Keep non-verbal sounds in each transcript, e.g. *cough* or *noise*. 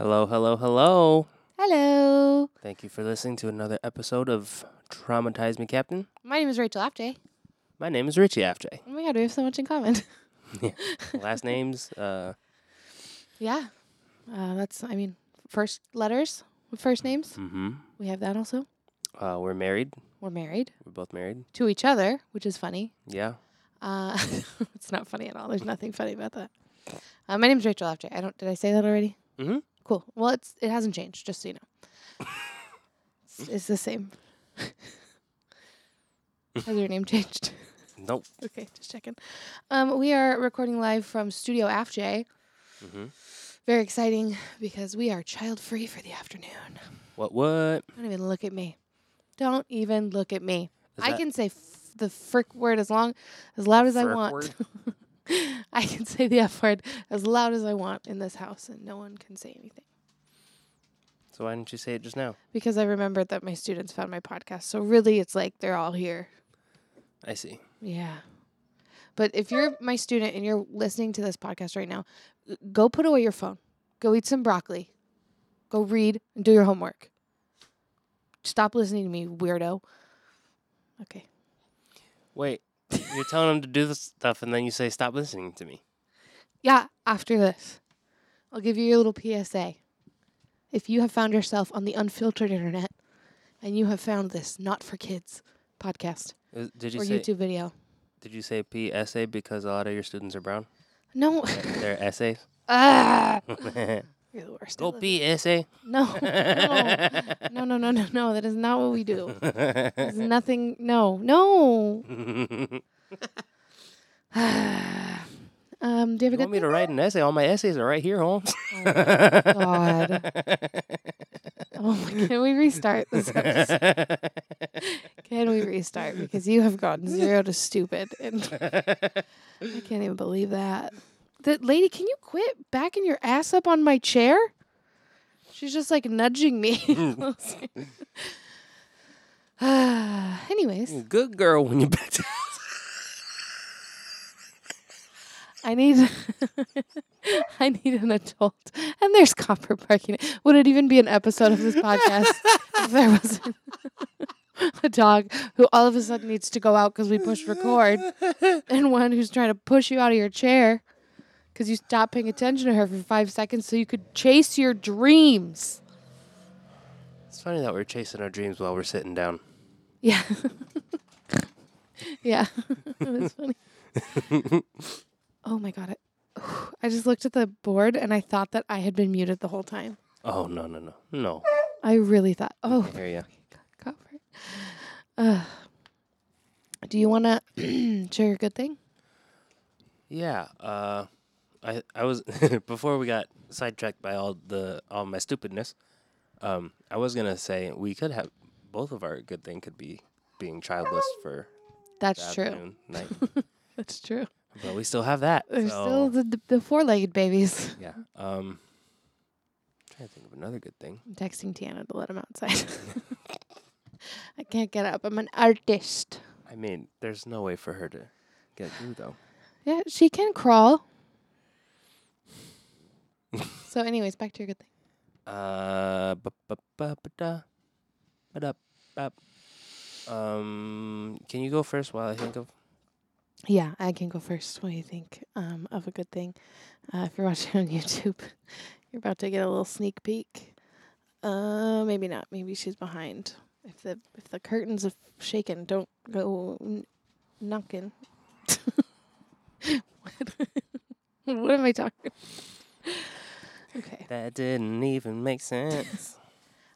Hello, hello, hello. Hello. Thank you for listening to another episode of Traumatize Me, Captain. My name is Rachel Aflleje. My name is Richie Aflleje. Oh my god, we have so much in common. *laughs* yeah. Last names, uh, yeah. Uh, that's, I mean, first letters with first names. mm-hmm. We have that also. uh, we're married. We're married We're both married. to each other, which is funny. Yeah. Uh, *laughs* it's not funny at all. There's nothing funny about that. Uh, my name is Rachel Aflleje. I don't, did I say that already? Mm-hmm. Cool. Well, it's it hasn't changed, just so you know. it's, it's the same. *laughs* Has your name changed? Nope. okay, just checking. Um, we are recording live from Studio AFJ. Mm-hmm. Very exciting because we are child free for the afternoon. What? What? Don't even look at me. Don't even look at me. Is I that can say f- the frick word as long, as loud as I frick want. word? *laughs* I can say the F word as loud as I want in this house, and no one can say anything. So why didn't you say it just now? Because I remembered that my students found my podcast. So really, it's like they're all here. I see. Yeah. But if you're my student and you're listening to this podcast right now, go put away your phone. Go eat some broccoli. Go read and do your homework. Stop listening to me, weirdo. Okay. Wait. You're telling them to do this stuff, and then you say, "Stop listening to me." Yeah, after this, I'll give you your little PSA. If you have found yourself on the unfiltered internet and you have found this not for kids podcast Uh, Did you or say? YouTube video, Did you say PSA because a lot of your students are brown? no. They're essays. *laughs* ah, *laughs* you're the worst. You. PSA. No, *laughs* no, no, no, no, no. That is not what we do. There's nothing. No, no. *sighs* um, do you have a You good want me to write an essay? All my essays are right here, Holmes. God. *laughs* Oh my! Can we restart this? episode? Can we restart? Because you have gone zero to stupid, and I can't even believe that. That lady, can you quit backing your ass up on my chair? She's just like nudging me. *laughs* *laughs* Anyways, Good girl when you back down. I need *laughs* I need an adult. And there's copper parking. Would it even be an episode of this podcast if there wasn't *laughs* a dog who all of a sudden needs to go out because we pushed record and one who's trying to push you out of your chair because you stopped paying attention to her for five seconds so you could chase your dreams. It's funny that we're chasing our dreams while we're sitting down. Yeah. *laughs* yeah. it was funny. Oh my god. I, *sighs* I just looked at the board and I thought that I had been muted the whole time. Oh no no no no! I really thought. Oh, Here ya. *laughs* cover. Uh, do you want to *clears throat* share your good thing? Yeah. Uh, I I was *laughs* before we got sidetracked by all the all my stupidness. Um, I was gonna say we could have both of our good thing could be being childless for That's the true. night, *laughs* That's true. But we still have that. There's so, still the, the, the four-legged babies. *laughs* yeah. Um, trying to think of another good thing. I'm texting Tiana to let him outside. *laughs* *laughs* I can't get up. I'm an artist. I mean, there's no way for her to get through though. Yeah, she can crawl. so, anyways, back to your good thing. Uh, da, ba da, ba. Um, can you go first while I think of? Yeah, I can go first. What do you think um, of a good thing? Uh, if you're *laughs* watching on YouTube, you're about to get a little sneak peek. Uh, maybe not. Maybe she's behind. If the if the curtains have shaken, don't go n- knocking. what? *laughs* what am I talking? *laughs* Okay, That didn't even make sense.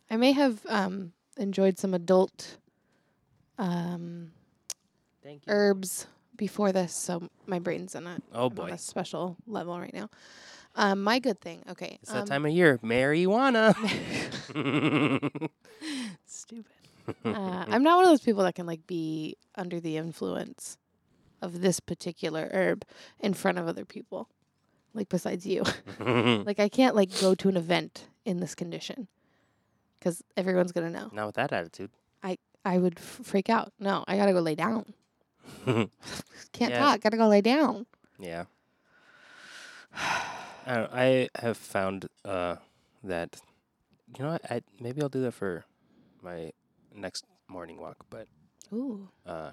I may have um, enjoyed some adult um, Thank you. herbs before this, so my brain's in a Oh I'm on boy, a special level right now. Um, my good thing. Okay. it's that um, time of year. Marijuana. *laughs* Stupid. Uh, I'm not one of those people that can like be under the influence of this particular herb in front of other people. Like besides you, *laughs* like I can't like go to an event in this condition because everyone's gonna know. Not with that attitude. I would f- freak out. No, I gotta go lay down. *laughs* Can't Yeah. talk. Gotta go lay down. Yeah. *sighs* I, don't, I have found uh, that you know what, I maybe I'll do that for my next morning walk, but Ooh, uh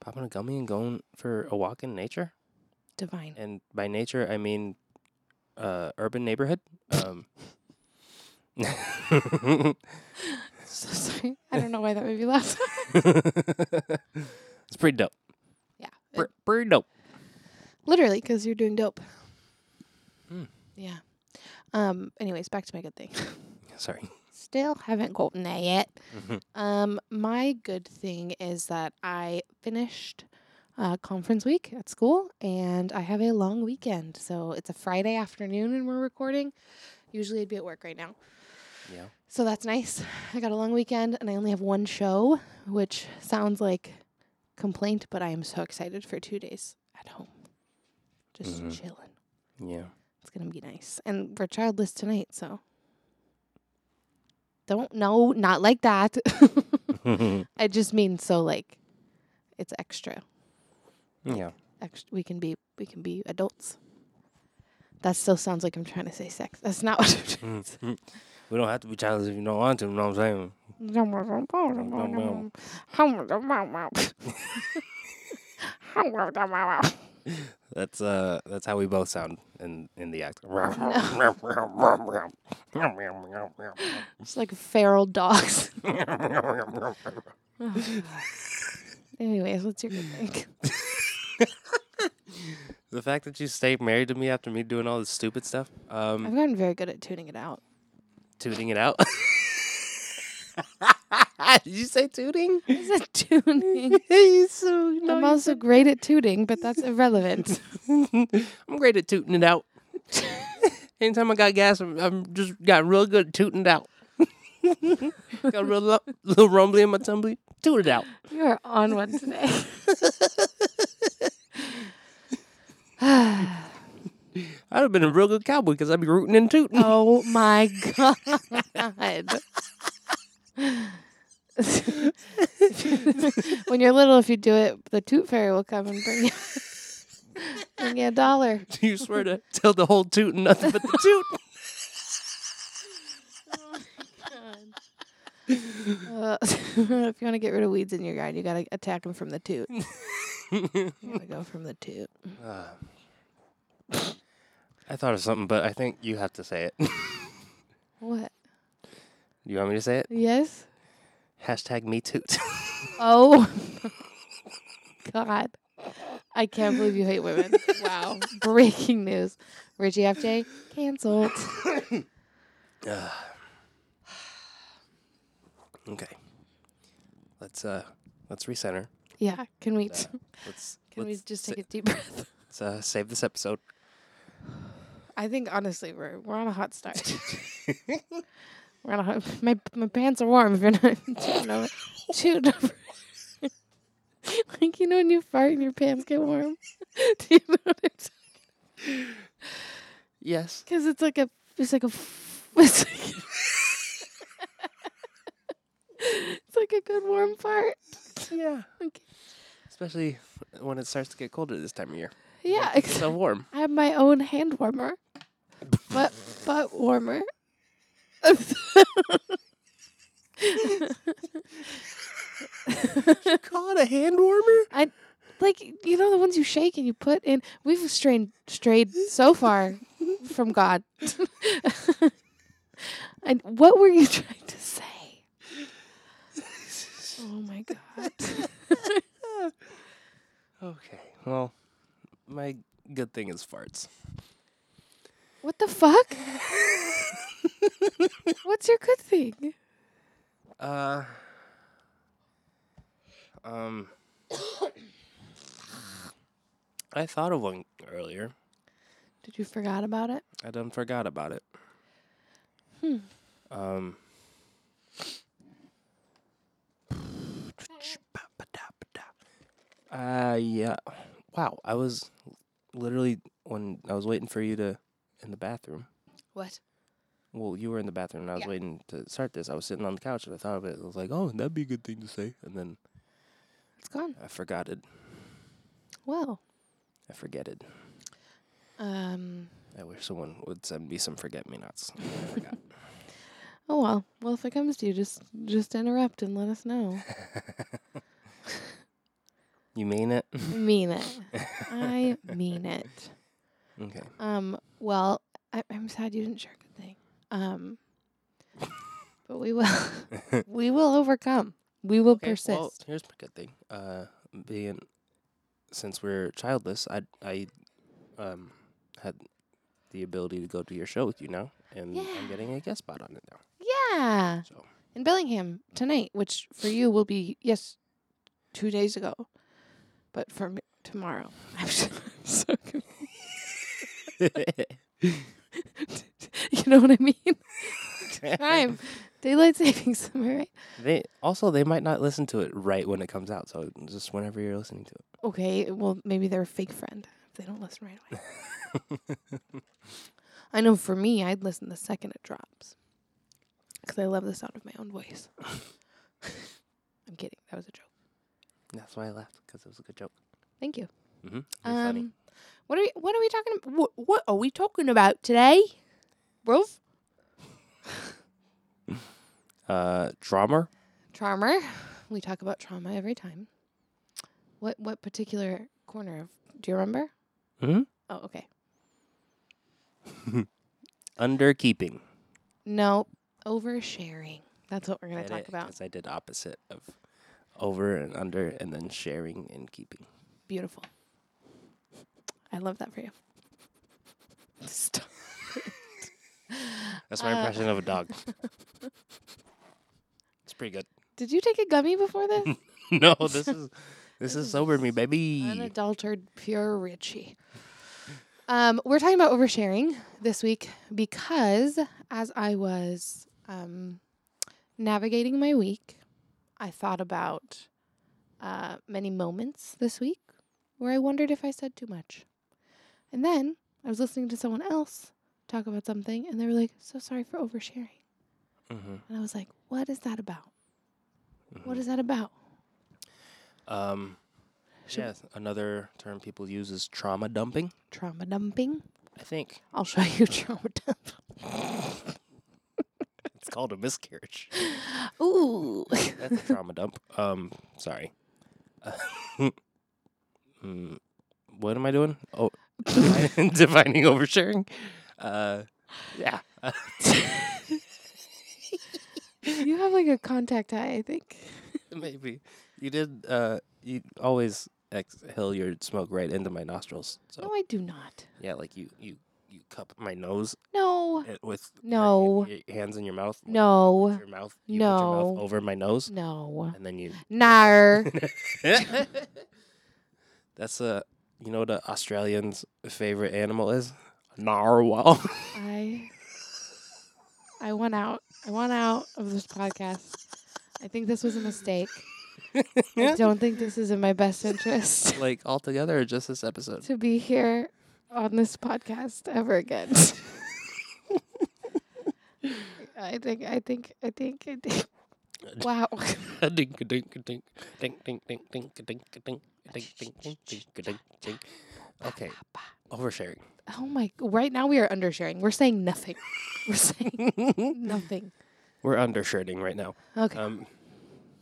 popping a gummy and going for a walk in nature. divine. And by nature I mean uh urban neighborhood. Um *laughs* So sorry. I don't know why that made me laugh. *laughs* it's pretty dope. yeah. Pre- pretty dope. Literally, because you're doing dope. Hmm. Yeah. Um. Anyways, back to my good thing. *laughs* Sorry. Still haven't gotten there yet. Mhm. Um. My good thing is that I finished uh, conference week at school, and I have a long weekend. So it's a Friday afternoon, and we're recording. Usually, I'd be at work right now. Yeah. So that's nice. I got a long weekend, and I only have one show, which sounds like complaint, but I am so excited for two days at home, just Mhm. chilling. Yeah. It's gonna be nice. And we're childless tonight, so don't no, not like that. *laughs* I just mean so like it's extra. yeah. Extra we can be we can be adults. That still sounds like I'm trying to say sex. That's not what I'm trying to say. Mhm. we don't have to be childless if you don't want to, you know what I'm saying? That's uh that's how we both sound in in the act. *laughs* It's like feral dogs. *laughs* Anyways, what's your good *laughs* thing? the fact that you stayed married to me after me doing all this stupid stuff, I've um, gotten very good at tuning it out. Tuning it out. *laughs* Did you say tooting? I said tuning. *laughs* you so I'm also great at tooting, but that's irrelevant. *laughs* I'm great at tooting it out. Anytime I got gas, I'm, I'm just got real good at tooting it out. got a real lo- little rumbly in my tumbly. Toot it out. You are on one today. *sighs* I'd have been a real good cowboy because I'd be rooting and tooting. oh my god. When you're little, if you do it, the toot fairy will come and bring you, bring you a dollar. Do you swear to tell the whole toot and nothing but the toot. *laughs* *laughs* Uh, *laughs* if you want to get rid of weeds in your garden, you gotta attack them from the toot. You gotta go from the toot. Uh, I thought of something, but I think you have to say it. What? You want me to say it? Yes. Hashtag me toot. *laughs* Oh, God. I can't believe you hate women. Wow. *laughs* Breaking news. Richie FJ canceled. Uh, *sighs* okay. Let's uh let's recenter. Yeah. Can we Uh, *laughs* let's can we let's just sa- take a deep breath? let's uh, save this episode. *sighs* I think honestly we're we're on a hot start. We're on a hot, my my pants are warm if you're not *laughs* chewed *laughs* over. like you know when you fart and your pants get warm. *laughs* Do you know what I'm saying? yes. Because it's like a it's like a it's like, it's like a good warm fart. Yeah. Okay. Especially when it starts to get colder this time of year. Yeah, It's so warm. I have my own hand warmer, butt butt warmer. Call it a hand warmer? I like you know the ones you shake and you put in. We've strained strayed so far from God. *laughs* and what were you trying to say? Oh my god. *laughs* Okay. Well, my good thing is farts. What the fuck? *laughs* What's your good thing? Uh. Um. *coughs* I thought of one earlier. Did you forgot about it? I done forgot about it. Hmm. Um. Uh *sighs* yeah. Wow, I was literally when I was waiting for you to in the bathroom. What? Well, you were in the bathroom and I was Yeah. waiting to start this. I was sitting on the couch and I thought of it. I was like, "Oh, that'd be a good thing to say." And then It's gone. I forgot it. Well, I forget it. um, I wish someone would send me some forget me nots. *laughs* *laughs* Oh well. Well, if it comes to you, just just interrupt and let us know. *laughs* you mean it? Mean it. I mean it. Okay. Um. Well, I, I'm sad you didn't share a good thing. Um. *laughs* But we will. *laughs* we will overcome. We will Okay, persist. Well, here's a good thing. Uh, being since we're childless, I I um had the ability to go to your show with you now, and Yeah. I'm getting a guest spot on it now. yeah. So In Bellingham tonight, which for you will be yes, two days ago, but for me tomorrow. *laughs* I'm so, so confused. *laughs* You know what I mean? *laughs* Time. Daylight savings, I right? they also they might not listen to it right when it comes out, so just whenever you're listening to it. Okay, well, maybe they're a fake friend if they don't listen right away. *laughs* I know for me, I'd listen the second it drops because I love the sound of my own voice. I'm kidding. That was a joke. That's why I laughed because it was a good joke. Thank you. Mm-hmm. Um, funny. What are we, what are we talking about? What, what are we talking about today, bro? *laughs* Uh, drummer. Trauma. We talk about trauma every time. What what particular corner of? Do you remember? Mhm. Oh, okay. *laughs* Underkeeping. No, oversharing. That's what we're gonna talk it? about. 'Cause I did opposite of over and under, and then sharing and keeping. Beautiful. I love that for you. Stop. That's my Uh, impression of a dog. *laughs* It's pretty good. Did you take a gummy before this? *laughs* no, *laughs* this is this is sober me, baby. Unadulterated, pure Richie. Um, we're talking about oversharing this week because as I was um, navigating my week, I thought about uh, many moments this week where I wondered if I said too much. And then I was listening to someone else talk about something, and they were like, "So sorry for oversharing," hmm and I was like, "What is that about? What Mhm. is that about?" Um, Should- another term people use is trauma dumping. Trauma dumping. I think I'll show you *laughs* trauma dump. it's called a miscarriage. Ooh. That's a trauma dump. Um, sorry. *laughs* mm, what am I doing? Oh, *laughs* defining oversharing. Uh, yeah. *laughs* you have like a contact high, I think. *laughs* Maybe you did. Uh, you always exhale your smoke right into my nostrils. So No, I do not. yeah, like you you you cup my nose No. with No. your, hands in your mouth. No. your mouth. You put your mouth No. over my nose, No. and then you. Nar. That's a. You know what a Australian's favorite animal is? Narwhal. *laughs* I I want out. I want out of this podcast. I think this was a mistake. I *laughs* don't think this is in my best interest *laughs* like altogether, or just this episode? to be here on this podcast ever again. I think I think I think I think wow. dink dink dink dink dink dink dink dink Okay, oversharing. Oh my! Right now we are undersharing. We're saying nothing. *laughs* We're saying nothing. We're undershirting right now. Okay, Um,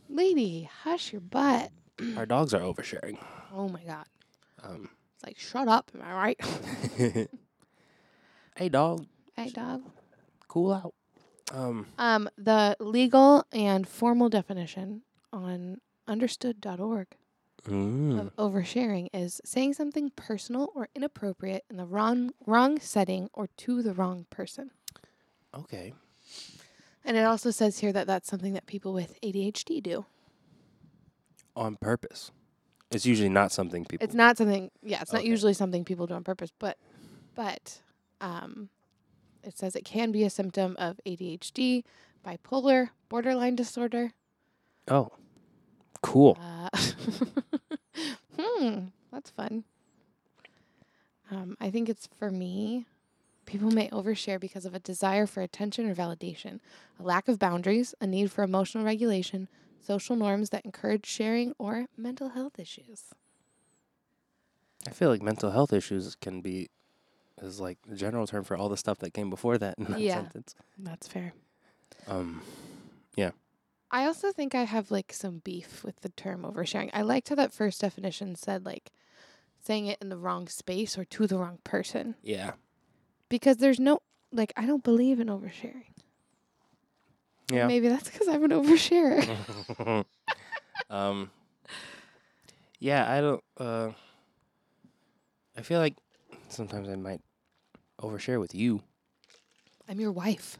lady, hush your butt. our dogs are oversharing. Oh my god! Um, It's like shut up. Am I right? *laughs* hey, dog, hey, dog. cool out. Um, Um, the legal and formal definition on understood.org mm, of oversharing is saying something personal or inappropriate in the wrong wrong setting or to the wrong person. okay. And it also says here that that's something that people with ADHD do. On purpose. It's usually not something people. It's not something. Yeah, it's not usually something people do on purpose, but but um, it says it can be a symptom of ADHD, bipolar, borderline disorder. oh, cool. Uh, *laughs* hmm, that's fun. Um, I think it's for me. People may overshare because of a desire for attention or validation, a lack of boundaries, a need for emotional regulation, social norms that encourage sharing, or mental health issues. I feel like mental health issues can be is like the general term for all the stuff that came before that in that Yeah. sentence. That's fair. Um, I also think I have like some beef with the term oversharing. I liked how that first definition said like saying it in the wrong space or to the wrong person yeah, because there's no like I don't believe in oversharing. yeah. Maybe that's because I'm an oversharer. *laughs* um, yeah, I don't. Uh, I feel like sometimes I might overshare with you. I'm your wife.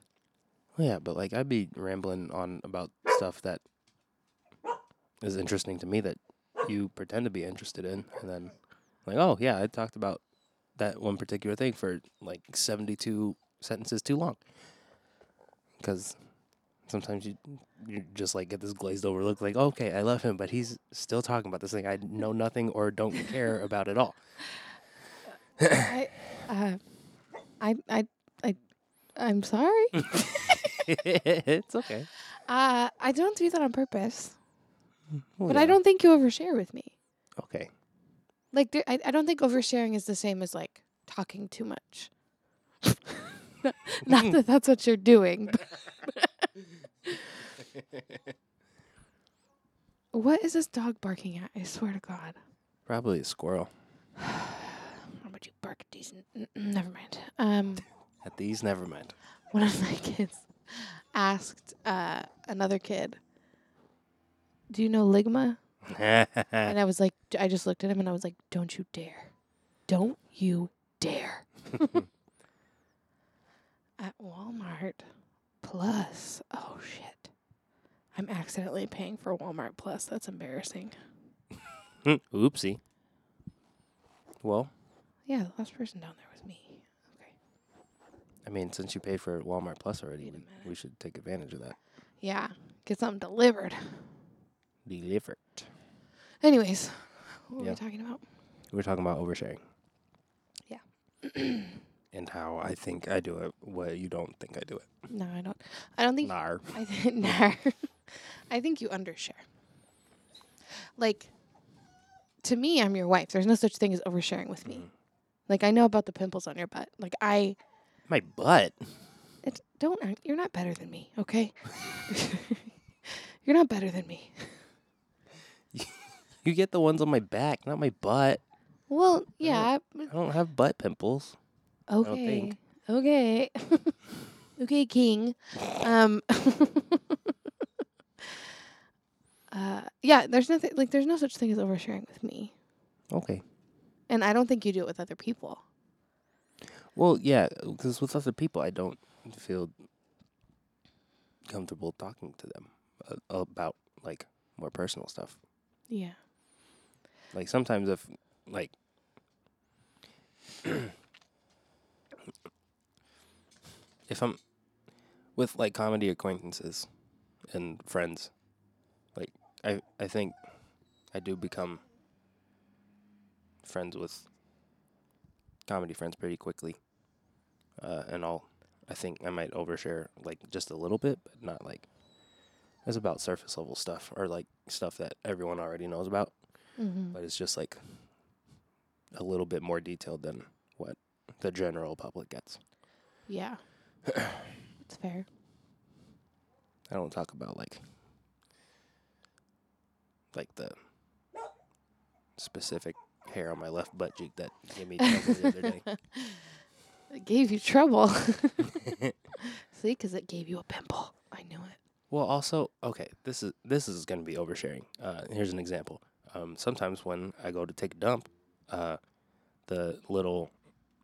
Yeah, but like I'd be rambling on about stuff that is interesting to me that you pretend to be interested in, and then like, oh yeah, I talked about that one particular thing for like seventy-two sentences too long. Because sometimes you you just like get this glazed over look, like, okay, I love him, but he's still talking about this thing I know nothing or don't care about at all. I, uh, I, I, I, I'm sorry. *laughs* it's okay. Uh, I don't do that on purpose, Well, but I don't think you overshare with me. Okay. Like, there, I, I don't think oversharing is the same as like talking too much. Not- that that's what you're doing. what is this dog barking at? I swear to God. Probably a squirrel. *sighs* How would you bark at these? N- never mind. Um, At these, never mind. one of my kids asked uh, another kid, "Do you know Ligma?" *laughs* And I was like, I just looked at him and I was like, "Don't you dare! Don't you dare!" *laughs* at Walmart Plus. Oh shit! I'm accidentally paying for Walmart Plus. That's embarrassing. *laughs* Oopsie. Well, Yeah, the last person down there was me. Okay. I mean, since you paid for Walmart Plus already, we, we should take advantage of that. Yeah, get something delivered. Delivered. Anyways, what were we talking about? We're talking about oversharing. Yeah. *clears throat* and how I think I do it, what you don't think I do it. No, I don't. I don't think. Nar. I think. *laughs* Nah. I think you undershare. Like, to me, I'm your wife. There's no such thing as oversharing with me. Mhm. Like, I know about the pimples on your butt. Like, I My butt. it's, don't. act- You're not better than me, okay? *laughs* you're not better than me. *laughs* You get the ones on my back, not my butt. Well, yeah. I don't have butt pimples. don't Okay. think. Okay. *laughs* okay, King. Um Uh yeah, there's nothing like there's no such thing as oversharing with me. Okay. And I don't think you do it with other people. Well, yeah, because with other people, I don't feel comfortable talking to them uh, about like more personal stuff. Yeah. Like sometimes if like *clears throat* if I'm with like comedy acquaintances and friends, like I I think I do become friends with comedy friends pretty quickly. Uh, and I'll I think I might overshare like just a little bit, but not like it's about surface level stuff or like stuff that everyone already knows about Mm-hmm. but it's just like a little bit more detailed than what the general public gets. Yeah. *clears throat* That's fair. I don't talk about like like the specific hair on my left butt cheek that gave *laughs* me trouble the other day. *laughs* It gave you trouble. *laughs* *laughs* See, because it gave you a pimple. I knew it. Well, also, okay, this is this is going to be oversharing. Uh, here's an example. Um, sometimes when I go to take a dump, uh, the little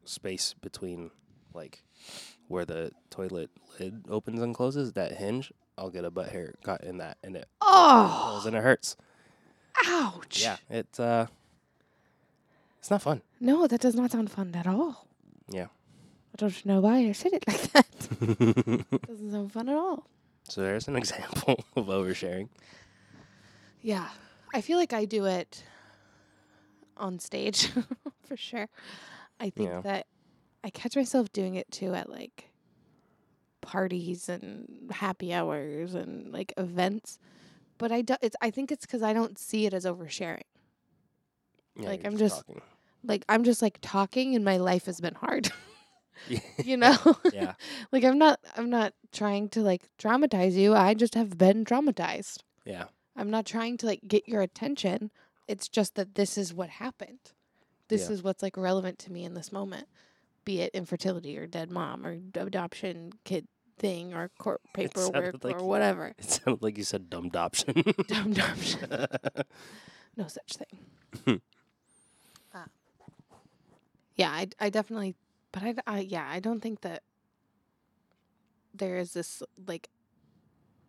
space between like where the toilet lid opens and closes, that hinge, I'll get a butt hair caught in that, and it Oh, pulls and it hurts. ouch. Yeah, it's uh, it's not fun. No, that does not sound fun at all. Yeah. I don't know why I said it like *laughs* that. *laughs* Doesn't sound fun at all. so there's an *laughs* example of oversharing. Yeah. I feel like I do it on stage for sure. I think Yeah. that I catch myself doing it too at like parties and happy hours and like events. But I do, it's I think it's cuz I don't see it as oversharing. Yeah, Like, I'm just- talking. Like I'm just like talking and my life has been hard. *laughs* you know? *laughs* yeah. *laughs* like I'm not I'm not trying to like traumatize you. I just have been traumatized. Yeah. I'm not trying to like get your attention. It's just that this is what happened. This Yeah. is what's like relevant to me in this moment. Be it infertility or dead mom or adoption kid thing or court paperwork like or whatever. It sounded like you said dumb adoption. Dumb adoption. no such thing. uh, yeah, I, I definitely, but I, I, yeah, I don't think that there is this like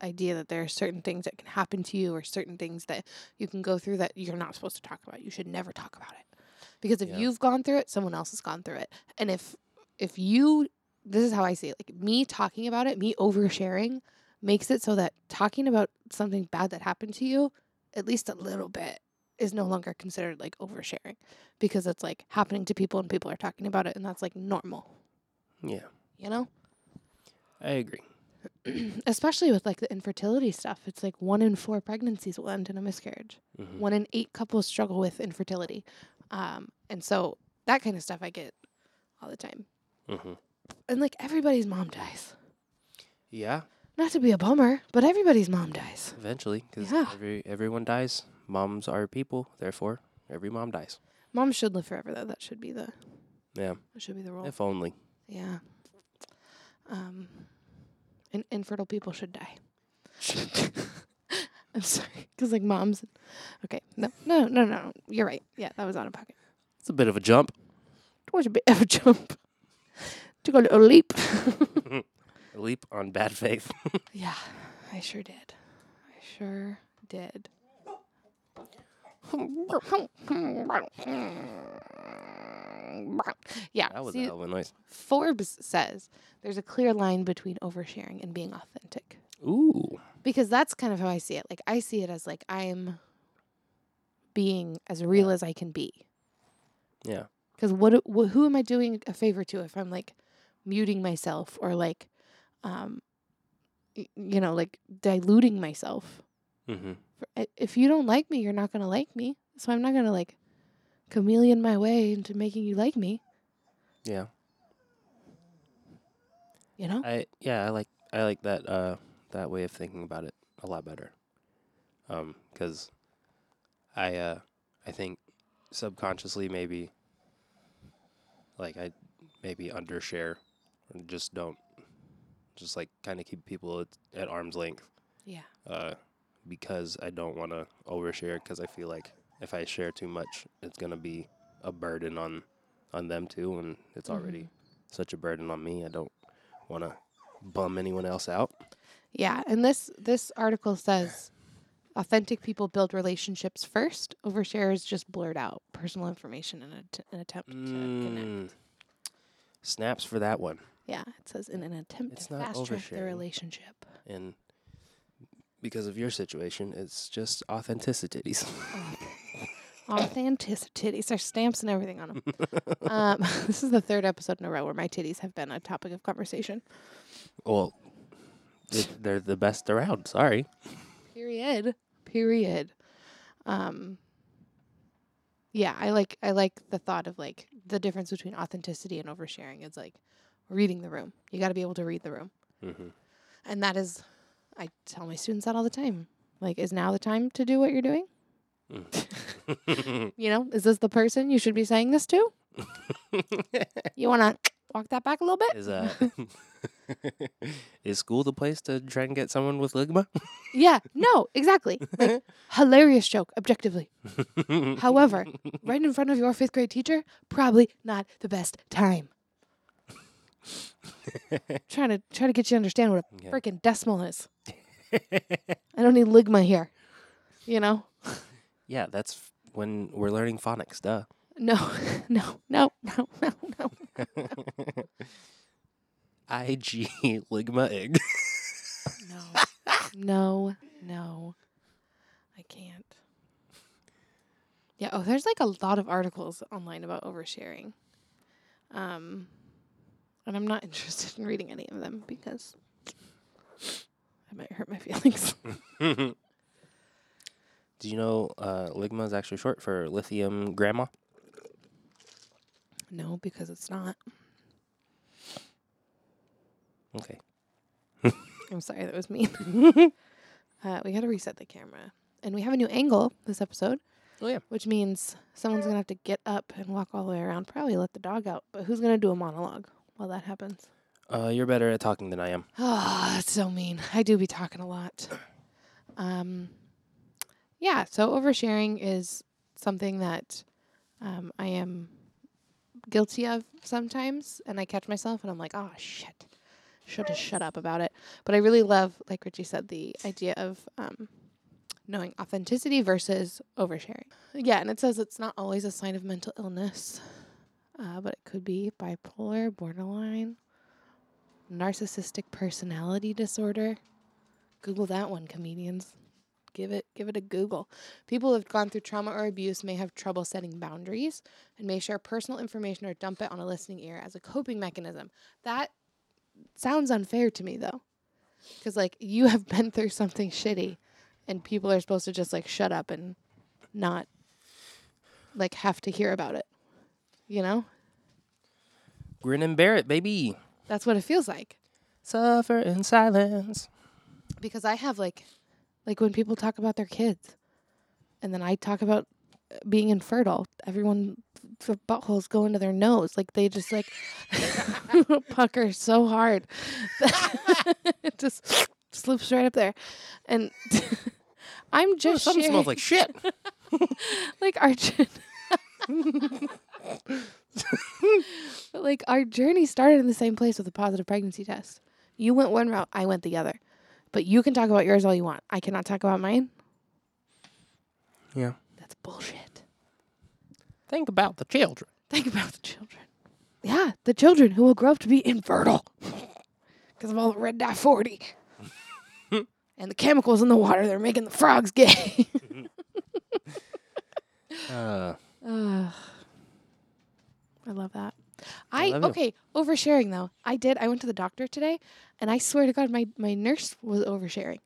idea that there are certain things that can happen to you or certain things that you can go through that you're not supposed to talk about. You should never talk about it because if Yeah. you've gone through it, someone else has gone through it, and if if you, this is how I see it, like me talking about it, me oversharing makes it so that talking about something bad that happened to you at least a little bit is no longer considered like oversharing because it's like happening to people and people are talking about it and that's like normal, yeah. you know? I agree. *clears throat* Especially with like the infertility stuff. It's like one in four pregnancies will end in a miscarriage. hmm One in eight couples struggle with infertility. Um, and so that kind of stuff I get all the time. hmm And like everybody's mom dies. Yeah. Not to be a bummer, but everybody's mom dies. Eventually, because Yeah. every everyone dies. Moms are people, therefore every mom dies. Mom should live forever though. That should be the Yeah. that should be the rule. If only. Yeah. Um, and infertile people should die. *laughs* I'm sorry, because like moms. Okay, no, no, no, no. You're right. Yeah, that was out of pocket. It's a bit of a jump. It was a bit of a jump. Took a little leap. *laughs* A leap on bad faith. *laughs* yeah, I sure did. I sure did. Yeah, That was see, a hell of a noise. Forbes says there's a clear line between oversharing and being authentic. Ooh. because that's kind of how I see it. Like I see it as like I'm being as real as I can be. Yeah. Because what, wh- who am I doing a favor to if I'm like muting myself or like, um, y- you know, like diluting myself? Mm-hmm. If you don't like me, you're not gonna like me. So I'm not gonna like chameleon my way into making you like me. Yeah. You know? I yeah, I like I like that uh that way of thinking about it a lot better. Um, because I uh I think subconsciously maybe like I maybe undershare and just don't just like kind of keep people at, at arm's length Yeah. uh because I don't want to overshare because I feel like if I share too much it's going to be a burden on on them too and it's already such a burden on me. I don't want to bum anyone else out. Yeah, and this this article says authentic people build relationships first. Overshares just blurt out personal information in t- an attempt to connect. Mm. Snaps for that one. Yeah, it says in an attempt It's to fast track oversharing. relationship. And because of your situation, it's just authenticities. *laughs* Authenticity. There's stamps and everything on them. *laughs* um, *laughs* this is the third episode in a row where my titties have been a topic of conversation. well, it, they're the best around. Sorry. Period. Period. Um Yeah, I like I like the thought of like the difference between authenticity and oversharing is like reading the room. You got to be able to read the room. hmm And that is I tell my students that all the time. Like is now the time to do what you're doing? *laughs* You know, is this the person you should be saying this to? *laughs* You want to walk that back a little bit? is uh *laughs* is school the place to try and get someone with ligma? Yeah, no, exactly. Like hilarious joke objectively. However, right in front of your 5th grade teacher, probably not the best time. *laughs* trying to try to get you to understand what a Yeah. freaking decimal is. I don't need ligma here. You know? *laughs* yeah, that's f- when we're learning phonics. Duh. No, *laughs* no, no, no, no, no. IG ligma ig. No. No, no. I can't. Yeah, oh, there's like a lot of articles online about oversharing. Um and I'm not *laughs* interested in reading any of them because I might hurt my *laughs* feelings. *laughs* Do you know uh, ligma is actually short for lithium grandma? no, because it's not. Okay. I'm sorry, that was mean. uh, we got to reset the camera. And we have a new angle this episode. Oh, yeah. Which means someone's going to have to get up and walk all the way around, probably let the dog out. But who's going to do a monologue while that happens? Uh, you're better at talking than I am. Oh, *sighs* that's so mean. I do be talking a lot. Um, yeah, so oversharing is something that um, I am guilty of sometimes, and I catch myself and I'm like, oh, shit. Should have shut up about it. But I really love, like Richie said, the idea of um, knowing authenticity versus oversharing. Yeah, and it says it's not always a sign of mental illness, uh, but it could be bipolar, borderline, narcissistic personality disorder. Google that one, comedians. Give it give it a Google. People who have gone through trauma or abuse may have trouble setting boundaries and may share personal information or dump it on a listening ear as a coping mechanism. That sounds unfair to me though. Cuz like you have *laughs* been through something shitty and people are supposed to just like shut up and not like have to hear about it. You know? Grin and bear it, baby. That's what it feels like. Suffer in silence. because I have like like when people talk about their kids and then I talk about uh, being infertile, everyone the buttholes go into their nose. Like they just like *laughs* pucker so hard. *laughs* it just slips right up there. And *laughs* I'm Oh, just something sharing, smells like shit. like our jour- *laughs* but like our journey started in the same place with a positive pregnancy test. You went one route, I went the other. But you can talk about yours all you want. I cannot talk about mine. yeah. That's bullshit. Think about the children. Think about the children. Yeah, the children who will grow up to be infertile *laughs* because of all the red dye 40 *laughs* and the chemicals in the water. They're making the frogs gay. Uh, Ugh. I love that. I, you. okay, oversharing though. I did. I went to the doctor today and I swear to God my my nurse was oversharing.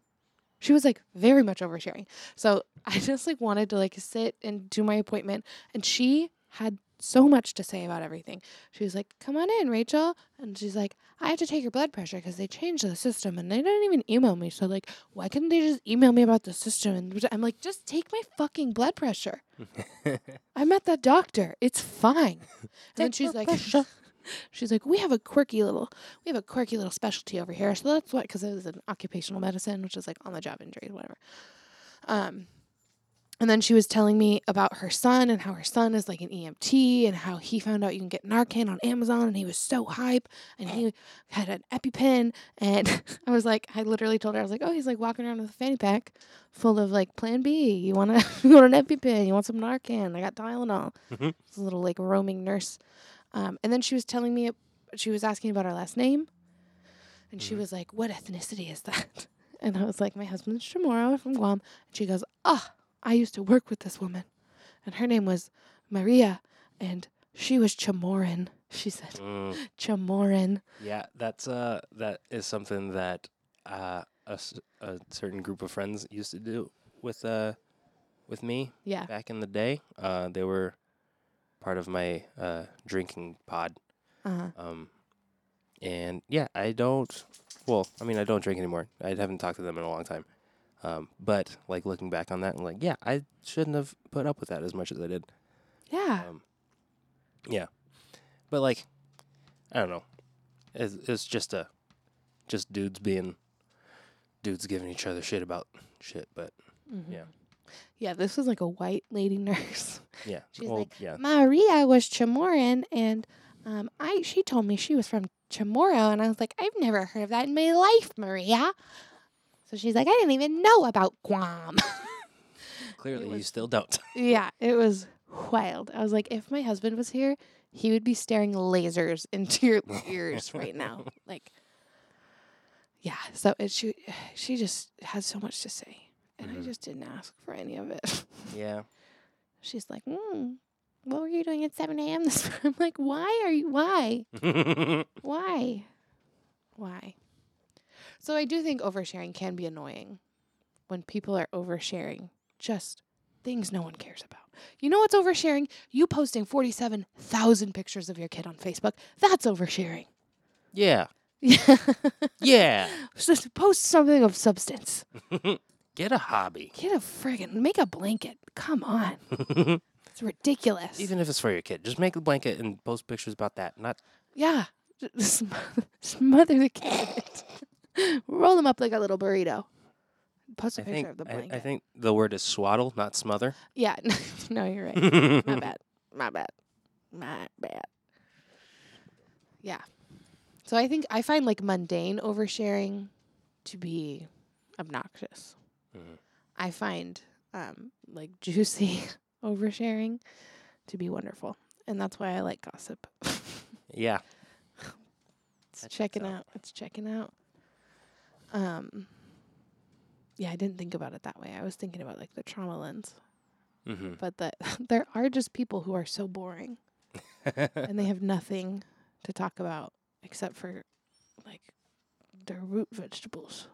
She was like very much oversharing. So *laughs* I just like wanted to like sit and do my appointment and she had so much to say about everything. She was like, "Come on in, Rachel." And she's like, "I have to take your blood pressure because they changed the system and they didn't even email me. So like, why couldn't they just email me about the system?" And I'm like, "Just take my fucking blood pressure." *laughs* I'm at the doctor. It's fine. And then she's like, *laughs* she's like, we have a quirky little, we have a quirky little specialty over here. So that's what, because it was an occupational medicine, which is like on the job injury, whatever. Um, and then she was telling me about her son and how her son is like an EMT and how he found out you can get Narcan on Amazon and he was so hype and he had an EpiPen and *laughs* I was like, I literally told her I was like, oh, he's like walking around with a fanny pack full of like Plan B. You want to *laughs* you want an EpiPen? You want some Narcan? I got Tylenol. Mhm. This little like roaming nurse. Um, and then she was telling me, she was asking about our last name, and she Mhm. was like, "What ethnicity is that?" *laughs* And I was like, "My husband's Chamorro from Guam." And she goes, "Ah, I used to work with this woman, and her name was Maria, and she was Chamoran." She said, Mm, "Chamoran." yeah, that's uh, that is something that uh, a, a certain group of friends used to do with uh, with me Yeah. back in the day. Uh, they were part of my uh drinking pod. Uh-huh. Um, and yeah, I don't. Well, I mean, I don't drink anymore. I haven't talked to them in a long time. Um, but like looking back on that, I'm like, yeah, I shouldn't have put up with that as much as I did. Yeah. Um, yeah, but like, I don't know. It's, it's just a, just dudes being, dudes giving each other shit about shit. But Mhm. yeah. Yeah. This was like a white lady *laughs* nurse. yeah, She's well, like, yeah, Maria was Chamoran, and um, I she told me she was from Chamorro, and I was like, I've never heard of that in my life, Maria. So she's like, I didn't even know about Guam. *laughs* clearly you still don't. *laughs* yeah, it was wild. I was like, if my husband was here, he would be staring lasers *laughs* into your ears right now. Like, yeah. So it, she she just has so much to say, and I Mhm. just didn't ask for any of it. yeah, She's like, mm, what were you doing at 7 a.m. this morning? I'm like, why are you, why? Why? Why? So I do think oversharing can be annoying when people are oversharing just things no one cares about. You know what's oversharing? You posting 47,000 pictures of your kid on Facebook. That's oversharing. yeah, *laughs* Yeah. Yeah. Just post something of substance. *laughs* Get a hobby. Get a friggin' make a blanket. Come on. *laughs* It's ridiculous. Even if it's for your kid, just make a blanket and post pictures about that. Not yeah. Just Smother the kid. *laughs* Roll them up like a little burrito. Post a I picture think of the I, blanket. I think the word is swaddle, not smother. yeah. *laughs* no, you're right. My *laughs* bad. My bad. My bad. Yeah. So I think I find like mundane oversharing to be obnoxious. Mhm. I find um like juicy oversharing to be wonderful. And that's why I like gossip. Yeah. it's That checking out. It's checking out. Um yeah, I didn't think about it that way. I was thinking about like the trauma lens. hmm But that *laughs* there are just people who are so boring and they *laughs* have nothing to talk about except for like their root vegetables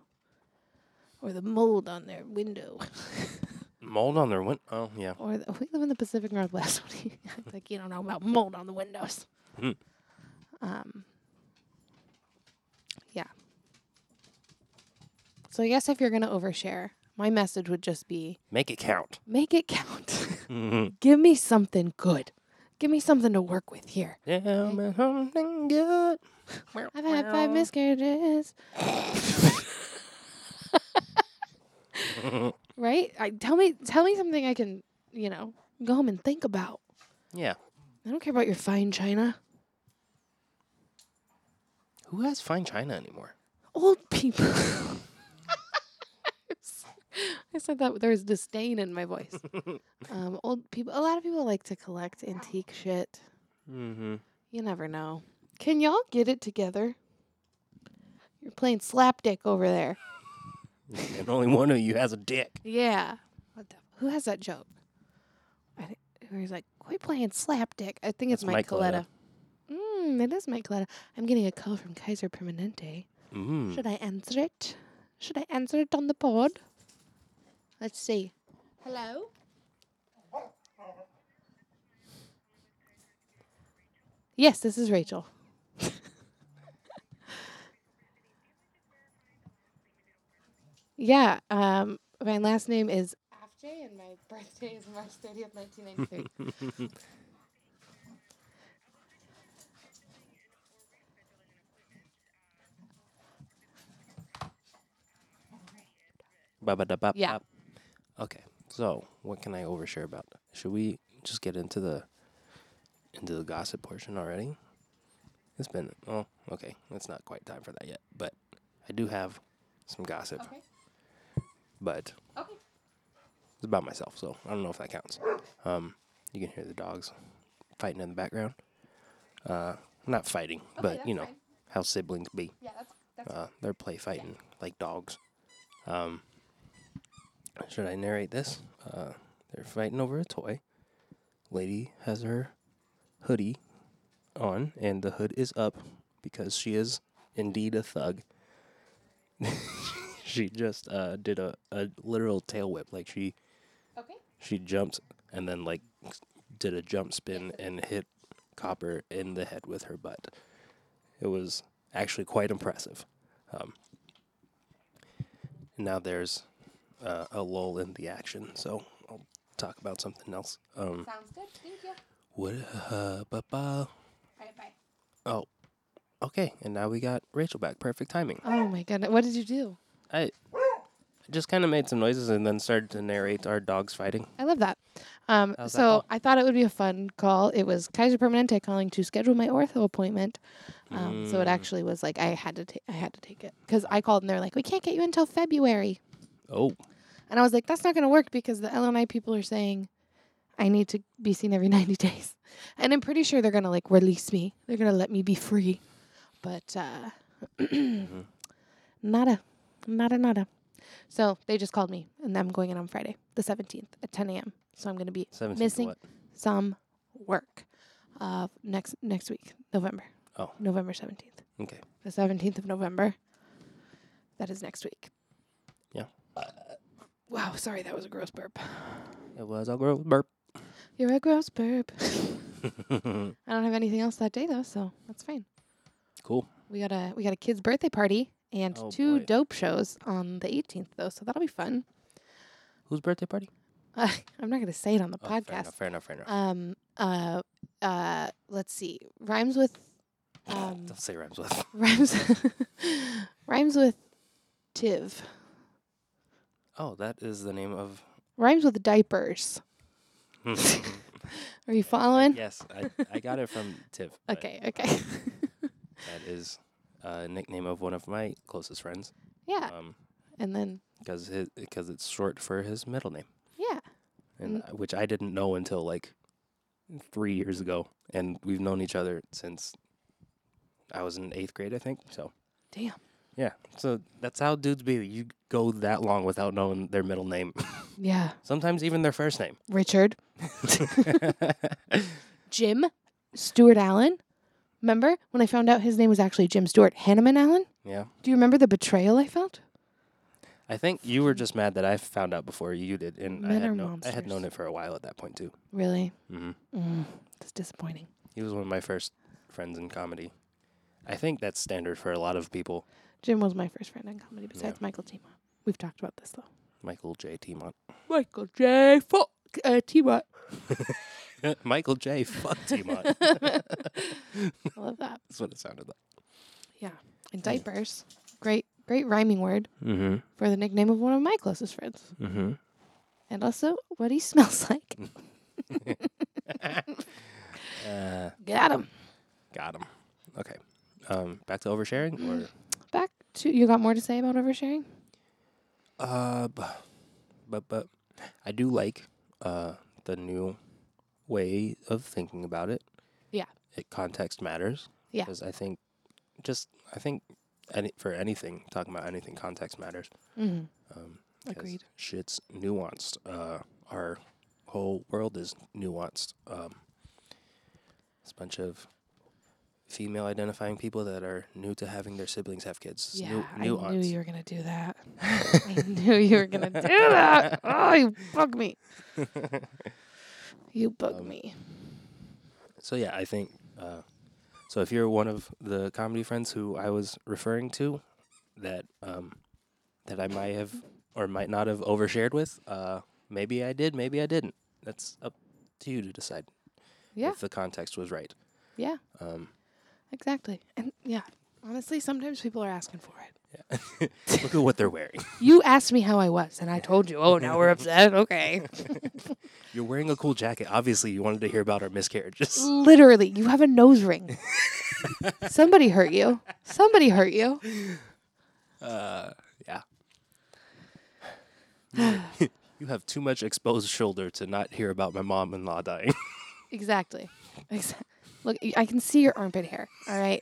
or the mold on their window *laughs* Mold on their win. Oh yeah. or the, we live in the Pacific Northwest. What do you act like you don't know about mold on the windows? Hmm. Um. Yeah. So I guess if you're gonna overshare, my message would just be Make it count. make it count. *laughs* Mhm. Give me something good. Give me something to work with here. yeah, man, something good. I've had five miscarriages. *laughs* right? I tell me tell me something I can, you know, go home and think about. Yeah. I don't care about your fine china. Who has fine china anymore? Old people. *laughs* I said that there was disdain in my voice. *laughs* Um, old people. A lot of people like to collect antique shit. Mm-hmm. You never know. Can y'all get it together? You're playing slapdick over there. *laughs* And only one of you has a dick. Yeah. What the, who has that joke? I he's like, "Quit playing slapdick." I think it's That's Mike Mike Coletta. Mm, it is Mike Coletta. I'm getting a call from Kaiser Permanente. Mm. Should I answer it? Should I answer it on the pod? Let's see. Hello. Yes, this is Rachel. *laughs* yeah, um, my last name is Aflleje, and my *laughs* birthday is March 30th, 1993. Ba-ba-da-bop-bop. Yeah. Okay. So, what can I overshare about? Should we just get into the into the gossip portion already? It's been oh, okay. It's not quite time for that yet, but I do have some gossip. Okay. But Okay. it's about myself, so I don't know if that counts. Um, you can hear the dogs fighting in the background. Uh, not fighting, but you know how siblings be. Yeah, that's that's Uh, they're play fighting like dogs. Um, should I narrate this? Uh, they're fighting over a toy. Lady has her hoodie on, and the hood is up because she is indeed a thug. *laughs* she just uh, did a, a literal tail whip. Like she okay. she jumped and then like did a jump spin and hit Copper in the head with her butt. It was actually quite impressive. Um, now there's uh, a lull in the action, so I'll talk about something else. Um, Sounds good. Thank you. what? Uh, ba ba. All right, bye. Oh, okay. And now we got Rachel back. Perfect timing. Oh my goodness. What did you do? I just kind of made some noises and then started to narrate our dogs fighting. I love that. Um, How's that so call? I thought it would be a fun call. It was Kaiser Permanente calling to schedule my ortho appointment. Um, So it Mm. actually was like I had to ta- I had to take it because I called and they're like, we can't get you until February, Oh, and I was like, that's not going to work because the LNI people are saying I need to be seen every *laughs* ninety days, and I'm pretty sure they're going to like release me. They're going to let me be free, but uh, *clears throat* nada, nada, nada. So they just called me, and I'm going in on Friday, the 17th at 10 a.m. So I'm going to be Missing- some work uh, next next week, November. Oh. November 17th. Okay. The 17th of November. That is next week. Wow, sorry, that was a gross burp. It was a gross burp. You're a gross burp. *laughs* I don't have anything else that day though, so that's fine. cool. We got a we got a kid's birthday party and Oh, two boy. dope shows on the 18th though, so that'll be fun. Whose birthday party? Uh, *laughs* I'm not gonna say it on the Oh, fair podcast. enough. Fair enough. Fair enough. Um. Uh. Uh. Let's see. Rhymes with. *laughs* Um. Don't say rhymes with. rhymes. rhymes with. Tiv. Oh, that is the name of. Rhymes with diapers. *laughs* Are you following? yes, I, I got it from *laughs* Tiv. but Okay. Okay. *laughs* That is a nickname of one of my closest friends. yeah. Um, And then. because his because it's short for his middle name, Yeah. and Mm. which I didn't know until like three years ago, and we've known each other since I was in eighth grade, I think. So Damn. Yeah, so that's how dudes be. You go that long without knowing their middle name, *laughs* Yeah. sometimes even their first name. Richard. *laughs* Jim Stewart Allen. Remember when I found out his name was actually Jim Stewart Hanneman Allen? yeah, Do you remember the betrayal I felt? I think you were just mad that I found out before you did, and I had, no, I had known it for a while at that point too. Really? hmm Mm, that's disappointing. He was one of my first friends in comedy. I think that's standard for a lot of people. Jim was my first friend in comedy besides Michael Timot. We've talked about this though. Michael J. Timont. Michael J. Fuck uh, Timot. *laughs* Michael J. Fuck Timont. *laughs* *laughs* I love that. That's what it sounded like. Yeah. And diapers. Great, great rhyming word Mm-hmm. for the nickname of one of my closest friends. Mm-hmm. And also what he smells like. uh, Got him. got him. Okay. Um, back to oversharing, or to you got more to say about oversharing? uh, bu- but but I do like uh the new way of thinking about it. Yeah. It context matters. Yeah. Because I think, just I think, any for anything talking about anything, context matters. Mm-hmm. Um, Agreed. Shit's nuanced. Uh, our whole world is nuanced. Um, it's a bunch of female identifying people that are new to having their siblings have kids. Yeah, nu- I nuance. knew you were gonna do that. I *laughs* knew you were gonna do that. Oh, you bug me. You bug Um, me. So yeah, I think. Uh, so if you're one of the comedy friends who I was referring to, that um, that I might have or might not have overshared with, uh, maybe I did, maybe I didn't. That's up to you to decide Yeah, if the context was right. yeah, Um, exactly. And yeah, honestly, sometimes people are asking for it. yeah. *laughs* Look at what they're wearing. *laughs* You asked me how I was, and I told you. Oh, now we're upset. *laughs* Okay. You're wearing a cool jacket. Obviously, you wanted to hear about our miscarriages. Literally, you have a nose ring. Somebody hurt you. Somebody hurt you. Uh, yeah. *sighs* you have too much exposed shoulder to not hear about my mom-in-law dying. Exactly. Exactly. Look, I can see your armpit hair. All right.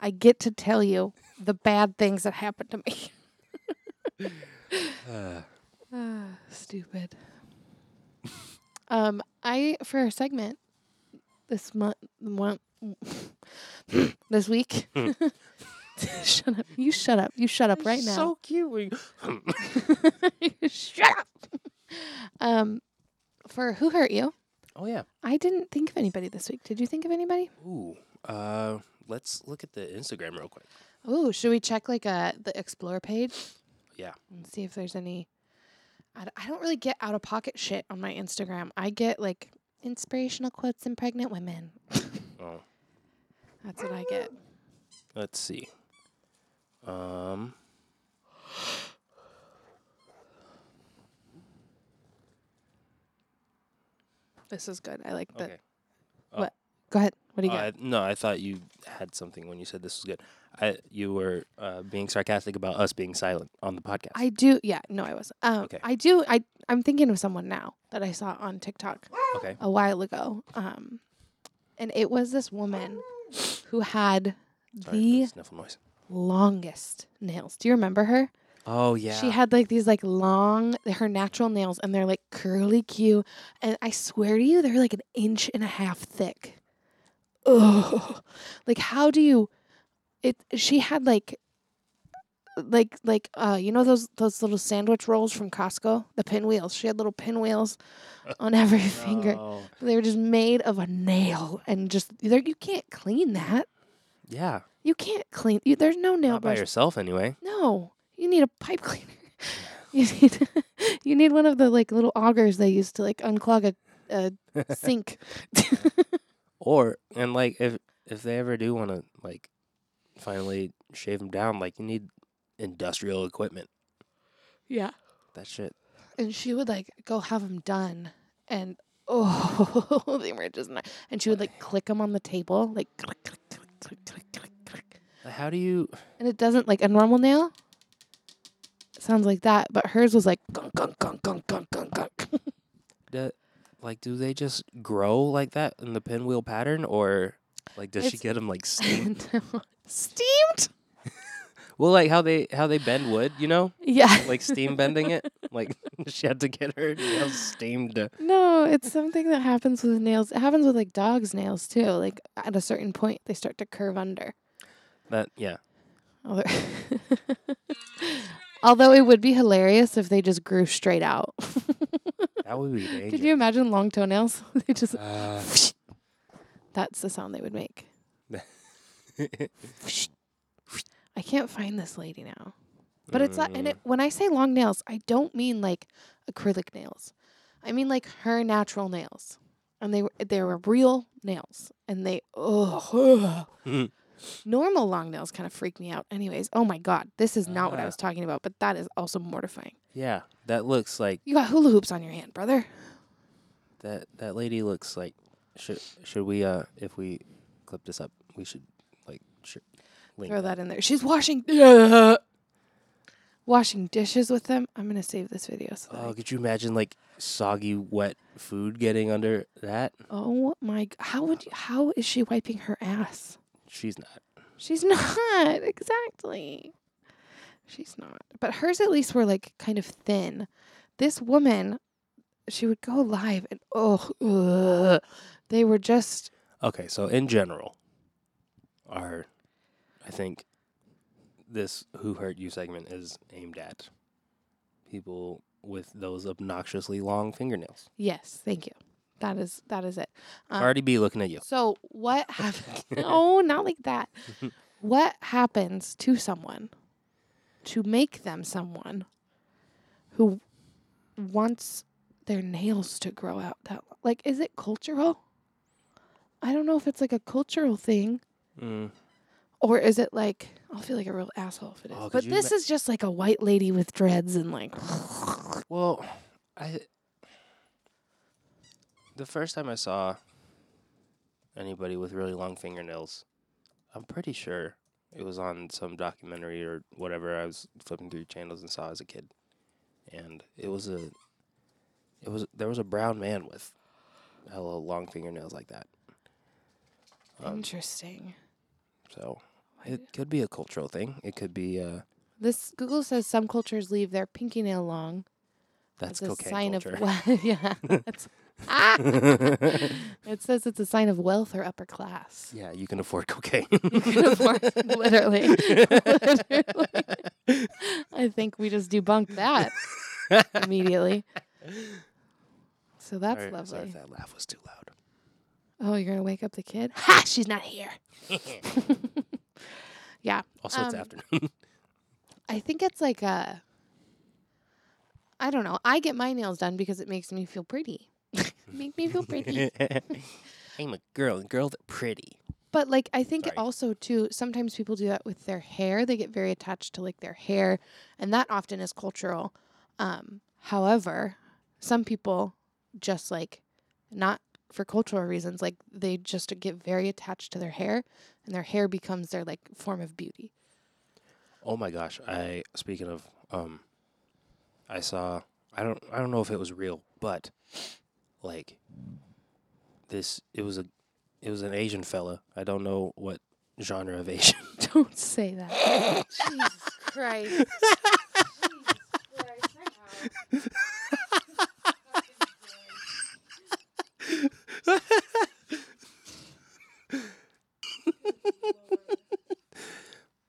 I get to tell you the bad things that happened to me. Uh, *sighs* Ah, *sighs* stupid. um, I for a segment this month, one *laughs* this week. *laughs* shut up! You shut up! You shut up right now! So cute. *laughs* shut up! Um, for who hurt you? Oh yeah. I didn't think of anybody this week. Did you think of anybody? Ooh. Uh, let's look at the Instagram real quick. Oh, should we check like uh the explore page? Yeah. And see if there's any. I, d- I don't really get out of pocket shit on my Instagram. I get like inspirational quotes and pregnant women. *laughs* Oh, That's what I get. let's see. Um. This is good. I like that. Okay. Go ahead. What do you Oh, got? I, no, I thought you had something when you said this was good. I you were uh, being sarcastic about us being silent on the podcast. I do. Yeah. No, I was. Um, Okay. I do. I I'm thinking of someone now that I saw on TikTok okay. a while ago. Um, and it was this woman who had Sorry the the sniffle noise. longest nails. Do you remember her? Oh yeah. She had like these like long her natural nails and they're like curly Q and I swear to you they're like an inch and a half thick. Ugh. Like how do you it she had like like like uh you know those those little sandwich rolls from Costco, the pinwheels. She had little pinwheels on *laughs* every finger. They were just made of a nail and just there you can't clean that. Yeah, You can't clean. You, there's no nail not by yourself anyway. No, you need a pipe cleaner. *laughs* you need *laughs* you need one of the like little augers they used to like unclog a, a *laughs* sink. Or and like if if they ever do want to like finally shave them down, like you need industrial equipment. yeah. That shit. And she would like go have them done, and oh, they were just not. And she would like click them on the table, like click, click, click, click, click, click, click. How do you? And it doesn't like a normal nail. Sounds like that, but hers was like gunk, gunk, gunk, gunk, gunk, gunk, gunk. *laughs* do- like, do they just grow like that in the pinwheel pattern, or like does she It's- get them like *laughs* steamed? *laughs* Steamed? well, like how they how they bend wood, you know, Yeah. like steam bending it. Like she had to get her nails steamed. To, No, it's something that happens with nails. It happens with like dogs' nails too. Like at a certain point, they start to curve under. that yeah. Although it would be hilarious if they just grew straight out. *laughs* That would be dangerous. *laughs* Could you imagine long toenails? *laughs* they just Uh, that's the sound they would make. I can't find this lady now. But it's not, and it, when I say long nails, I don't mean like acrylic nails. I mean like her natural nails, and they were they were real nails, and they ugh. Normal long nails kind of freak me out. Anyways, oh my god, this is not what I Ah. was talking about, but that is also mortifying. yeah, that looks like You got hula hoops on your hand, brother. that. That lady looks like. Should should we uh if we clip this up, we should like sh- link Throw that in there. She's washing *laughs* washing dishes with them. I'm gonna save this video. So that I Oh, could you imagine like soggy, wet food getting under that? Oh my! g- How would you, how is she wiping her ass? She's not. She's *laughs* not exactly. She's not. But hers at least were like kind of thin. This woman, she would go live and oh, ugh, they were just Okay, so in general, our, I think, this "Who Hurt You" segment is aimed at people with those obnoxiously long fingernails. yes. Thank you. That is that is it. Um, Cardi B looking at you. So what *laughs* happens? no, not like that. *laughs* what happens to someone to make them someone who wants their nails to grow out that lo- like is it cultural? I don't know if it's like a cultural thing Mm. or is it like I'll feel like a real asshole if it is. Oh, but this ma- is just like a white lady with dreads and like Well, I the first time I saw anybody with really long fingernails, I'm pretty sure it was on some documentary or whatever I was flipping through channels and saw as a kid. And it was a it was there was a brown man with hella long fingernails like that. Um, interesting. so it could be a cultural thing. It could be uh This Google says some cultures leave their pinky nail long that's a cocaine sign culture. of *laughs* we- yeah. *laughs* That's! *laughs* it says it's a sign of wealth or upper class. yeah, you can afford cocaine. *laughs* You can afford- *laughs* literally, literally. I think we just debunked that immediately. So that's Sorry- lovely. Sorry if that laugh was too loud. Oh, you're gonna wake up the kid? Ha! She's not here. yeah, Also, it's Um, afternoon. I think it's like a. I don't know. I get my nails done because it makes me feel pretty. Make me feel pretty. *laughs* I'm a girl, and girls are pretty. But like I think Sorry. also too sometimes people do that with their hair. They get very attached to like their hair and that often is cultural. Um however, some people just like not for cultural reasons like they just get very attached to their hair and their hair becomes their like form of beauty. Oh my gosh! I speaking of, um, I saw. I don't. I don't know if it was real, but like this, it was a, it was an Asian fella. I don't know what genre of Asian. *laughs* Don't say that. Jesus Christ.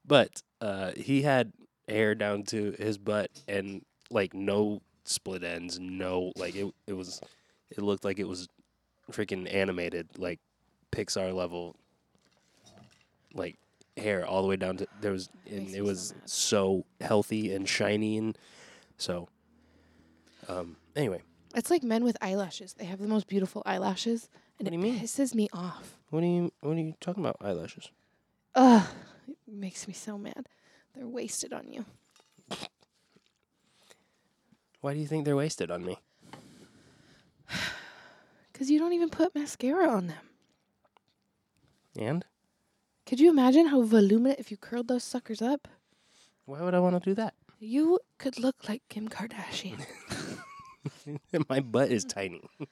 but uh, he had hair down to his butt and like no split ends, no like it. It was. It looked like it was freaking animated, like Pixar level. Like hair all the way down to there was and it me so was so healthy and shiny and so um anyway It's like men with eyelashes. They have the most beautiful eyelashes, and What it do you mean? pisses me off. what are you what are you talking about eyelashes Ugh, it makes me so mad. They're wasted on you. why do you think they're wasted on me *sighs* Because you don't even put mascara on them. and Could you imagine how voluminous if you curled those suckers up? why would i want to do that You could look like Kim Kardashian. *laughs* my butt is tiny *laughs*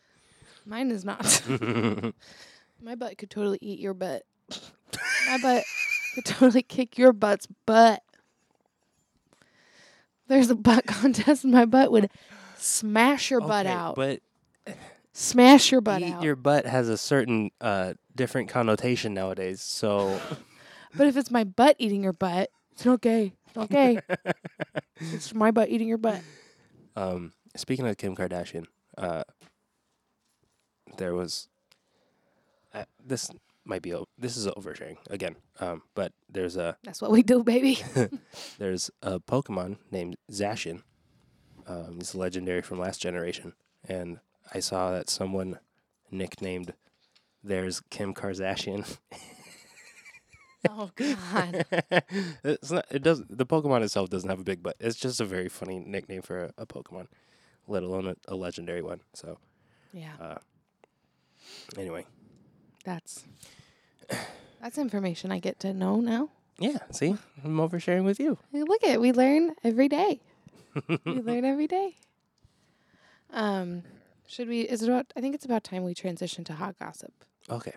Mine is not. *laughs* My butt could totally eat your butt. My butt could totally kick your butt's butt. There's a butt contest, my butt would smash your butt Okay, out. but Smash your butt eat out. your butt has a certain uh different connotation nowadays so *laughs* but if it's my butt eating your butt, it's not gay. It's not gay. *laughs* it's my butt eating your butt. Um, speaking of Kim Kardashian, uh, there was uh, this might be o- this is oversharing again. Um, but there's a That's what we do, baby. *laughs* there's a Pokemon named Zacian. Um, he's legendary from last generation, and I saw that someone nicknamed theirs Kim Kardashian. *laughs* oh God. *laughs* it's not. It does. The Pokemon itself doesn't have a big butt. It's just a very funny nickname for a, a Pokemon, let alone a, a legendary one. So Yeah. uh, anyway, That's that's information I get to know now. yeah. See, I'm oversharing with you. Look at we learn every day. *laughs* we learn every day. Um, should we? Is it about? I think it's about time we transition to hot gossip. Okay,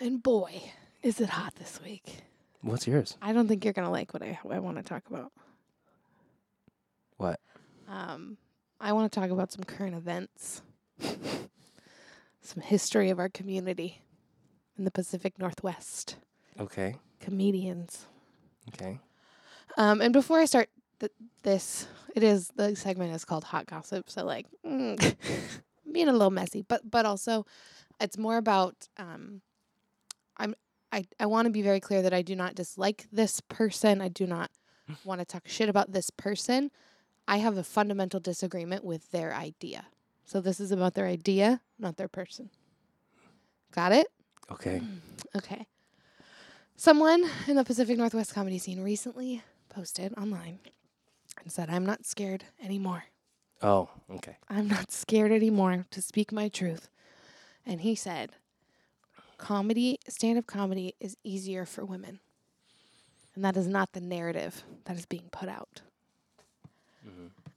And boy, is it hot this week! what's yours? I don't think you're gonna like what I I want to talk about. What? Um, I want to talk about some current events, some history of our community in the Pacific Northwest, Okay, comedians. okay. Um, and before I start th- this, it is the segment is called hot gossip, so like mm, *laughs* being a little messy, but but also it's more about um, I'm I I want to be very clear that I do not dislike this person. I do not *laughs* want to talk shit about this person. I have a fundamental disagreement with their idea. So this is about their idea, not their person. Got it? Okay. *clears throat* Okay. Someone in the Pacific Northwest comedy scene recently posted online and said, I'm not scared anymore. Oh, okay. I'm not scared anymore to speak my truth. And he said, comedy, stand up comedy is easier for women. And that is not the narrative that is being put out.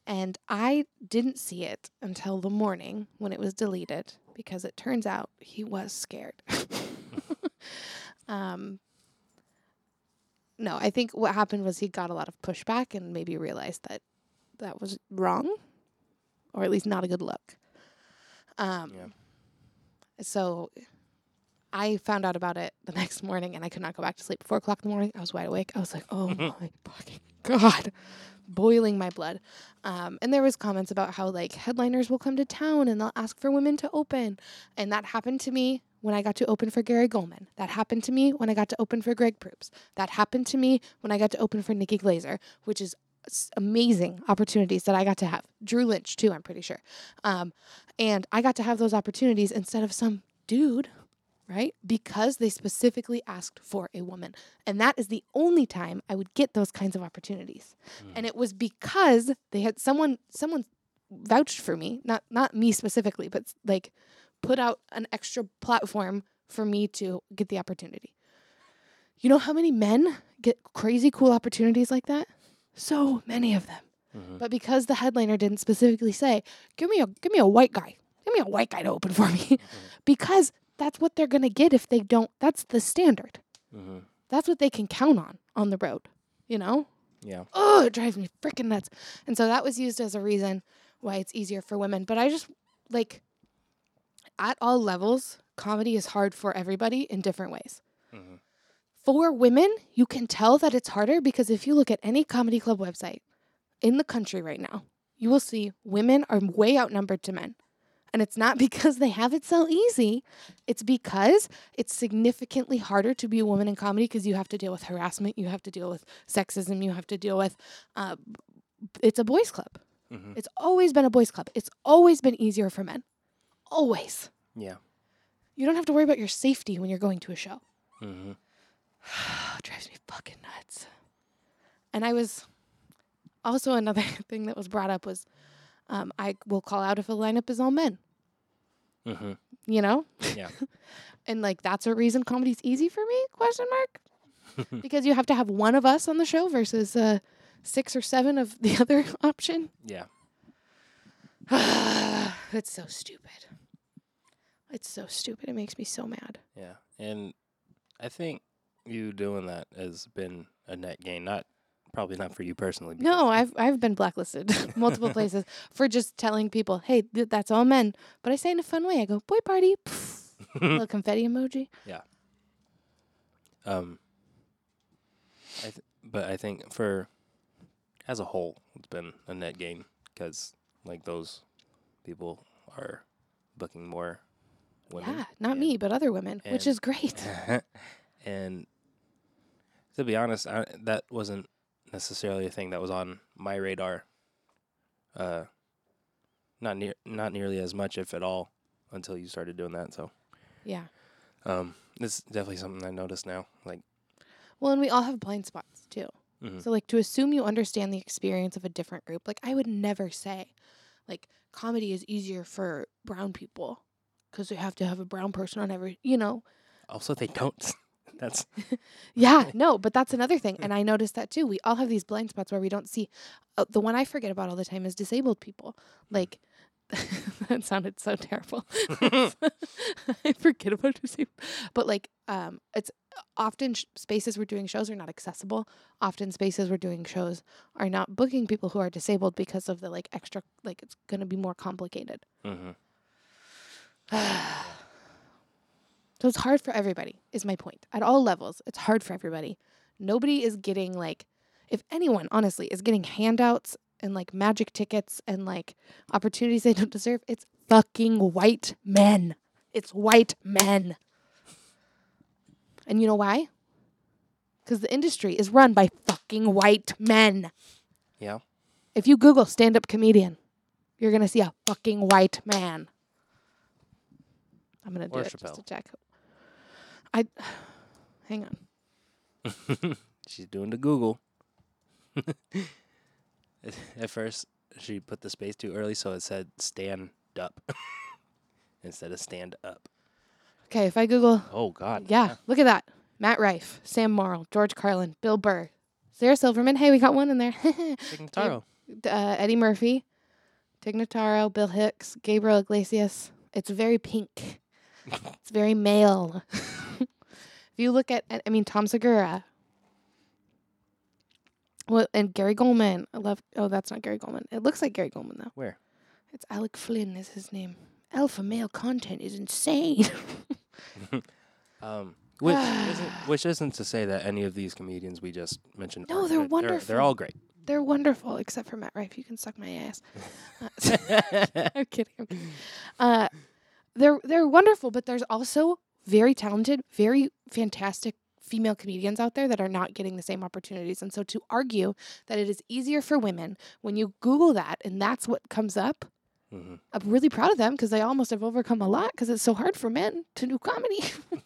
And I didn't see it until the morning when it was deleted because it turns out he was scared. *laughs* *laughs* um, no, I think what happened was he got a lot of pushback and maybe realized that that was wrong or at least not a good look. Um, Yeah. So I found out about it the *laughs* next morning and I could not go back to sleep. Four o'clock in the morning, I was wide awake. I was like, oh *laughs* my fucking God, boiling my blood. Um, and there was comments about how like headliners will come to town and they'll ask for women to open. And that happened to me when I got to open for Gary Gulman. That happened to me when I got to open for Greg Proops. That happened to me when I got to open for Nikki Glazer, which is amazing opportunities that I got to have. Drew Lynch too, I'm pretty sure. Um, and I got to have those opportunities instead of some dude, right? Because they specifically asked for a woman. And that is the only time I would get those kinds of opportunities. And it was because they had someone someone vouched for me, not not me specifically, but like put out an extra platform for me to get the opportunity. You know how many men get crazy cool opportunities like that? So many of them. Mhm. But because the headliner didn't specifically say, "Give me a give me a white guy. Give me a white guy to open for me." *laughs* because that's what they're going to get if they don't that's the standard. Mhm. That's what they can count on on the road, you know? Yeah. Oh, it drives me freaking nuts. And so that was used as a reason why it's easier for women. But I just like at all levels, comedy is hard for everybody in different ways. Mhm. For women, you can tell that it's harder because if you look at any comedy club website in the country right now, you will see women are way outnumbered to men. And it's not *laughs* because they have it so easy. It's because it's significantly harder to be a woman in comedy because you have to deal with harassment, you have to deal with sexism, you have to deal with. Uh, it's a boys' club. Mhm. It's always been a boys' club. It's always been easier for men. Always. Yeah. You don't have to worry about your safety when you're going to a show. Mm-hmm. *sighs* drives me fucking nuts. And I was also another *laughs* thing that was brought up was um, I will call out if a lineup is all men. Mm-hmm. You know, Yeah. *laughs* and like that's a reason comedy's easy for me? Question mark. *laughs* because you have to have one of us on the show versus uh, six or seven of the other option. Yeah. *sighs* it's so stupid. It's so stupid. It makes me so mad. Yeah. And I think you doing that has been a net gain. Not probably not for you personally. No, I've I've been blacklisted *laughs* *laughs* multiple places for just telling people, "Hey, th- that's all men." But I say in a fun way. I go, "Boy party," *laughs* little confetti emoji. Yeah. Um, I th- but I think for as a whole, it's been a net gain because like those people are booking more women. Yeah, not and- me, but other women, which is great. *laughs* and to be honest, I, that wasn't necessarily a thing that was on my radar. Uh, not near, not nearly as much, if at all, until you started doing that. So, yeah. um, it's definitely something I notice now. Like, Well, and we all have blind spots too. Mhm. So like to assume you understand the experience of a different group, like I would never say, like comedy is easier for brown people because they have to have a brown person on every, you know. also they don't. *laughs* That's *laughs* Yeah, *laughs* no, but that's another thing, and I noticed that too. We all have these blind spots where we don't see. Uh, the one I forget about all the time is disabled people. Like that sounded so terrible. I forget about disabled, but like um, it's often sh- spaces we're doing shows are not accessible. Often spaces we're doing shows are not booking people who are disabled because of the like extra like it's going to be more complicated. hmm *sighs* So it's hard for everybody, is my point. At all levels, it's hard for everybody. Nobody is getting like, if anyone honestly is getting handouts and like magic tickets and like opportunities they don't deserve, it's fucking white men. It's white men. And you know why? Because the industry is run by fucking white men. yeah. If you Google stand up comedian, you're going to see a fucking white man. I'm going to do Or it just to check. I *sighs* hang on. *laughs* She's doing the Google. *laughs* At- first, she put the space too early, so it said stand up *laughs* instead of stand up. Okay, if I Google, Oh God. yeah, look at that. Matt Rife, Sam Morril, George Carlin, Bill Burr, Sarah Silverman. Hey, we got one in there. Tig Notaro. uh, Eddie Murphy, Tig Notaro, Bill Hicks, Gabriel Iglesias. It's very pink. It's very male. *laughs* if you look at, I mean, Tom Segura. Well, and Gary Gulman. I love. Oh, that's not Gary Gulman. It looks like Gary Gulman though. Where? It's Alec Flynn is his name. Alpha male content is insane. *laughs* *laughs* Um, which *sighs* isn't which isn't to say that any of these comedians we just mentioned. No, they're good. They're, all great. They're wonderful, except for Matt Rife. You can suck my ass. Uh, I'm kidding. I'm kidding. Uh, they're they're wonderful, but there's also very talented, very fantastic female comedians out there that are not getting the same opportunities. And so to argue that it is easier for women when you Google that and that's what comes up, hmm I'm really proud of them because they almost have overcome a lot because it's so hard for men to do comedy.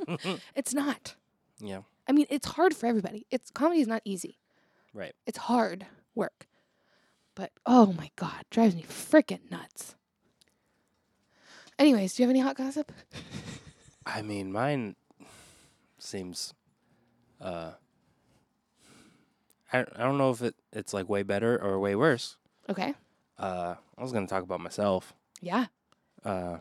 *laughs* *laughs* it's not. Yeah. I mean, it's hard for everybody. It's comedy is not easy. Right. It's hard work. But oh my god, drives me freaking nuts. Anyways, do you have any hot gossip? *laughs* I mean, mine seems. Uh, I I don't know if it it's like way better or way worse. Okay. Uh, I was gonna talk about myself. Yeah. Uh,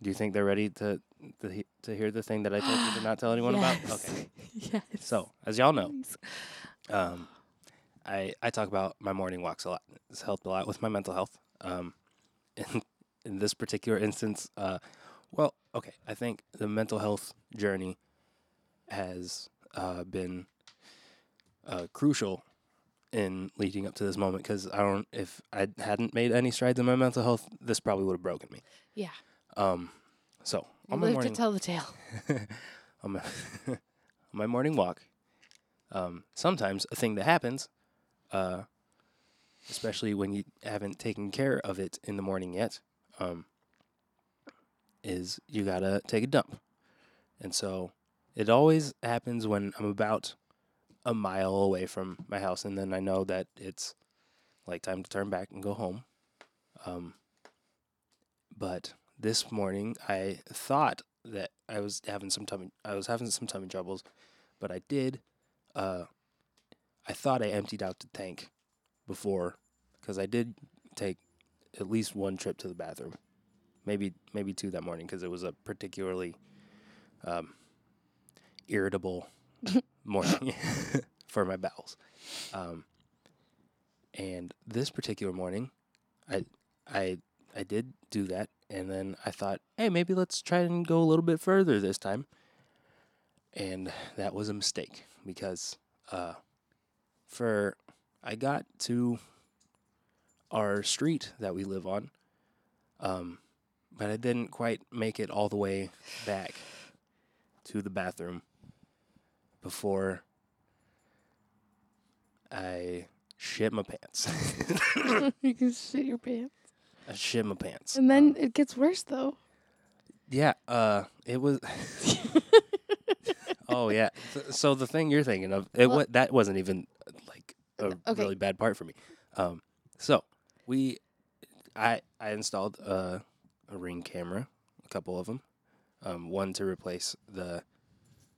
do you think they're ready to to, he- to hear the thing that I told you to not tell anyone about? *gasps* Okay. *laughs* yes. So, as y'all know, Please. um, I I talk about my morning walks a lot. It's helped a lot with my mental health. Um, *laughs* in in this particular instance, uh, well, okay, I think the mental health journey has uh, been uh, crucial in leading up to this moment because I don't. If I hadn't made any strides in my mental health, this probably would have broken me. Yeah. Um. So You on my morning to tell the tale. *laughs* on my *laughs* on my morning walk, um, sometimes a thing that happens, uh, especially when you haven't taken care of it in the morning yet, um, is you gotta take a dump, and so it always happens when I'm about a mile away from my house, and then I know that it's like time to turn back and go home. Um, but this morning I thought that I was having some tummy I was having some tummy troubles, but I did uh I thought I emptied out the tank before cuz I did take at least one trip to the bathroom. Maybe maybe two that morning cuz it was a particularly um irritable *laughs* morning *laughs* for my bowels. Um and this particular morning I I I did do that and then I thought, hey, maybe let's try and go a little bit further this time. And that was a mistake because uh, for I got to our street that we live on, um, but I didn't quite make it all the way back to the bathroom before I shit my pants. *laughs* you can shit your pants. I shit my pants. And then Um, it gets worse though. Yeah, uh, it was. *laughs* oh yeah. So the thing you're thinking of, it Well- that wasn't even like a okay. really bad part for me. Um, so we, I I installed a, a ring camera, a couple of them, um, one to replace the,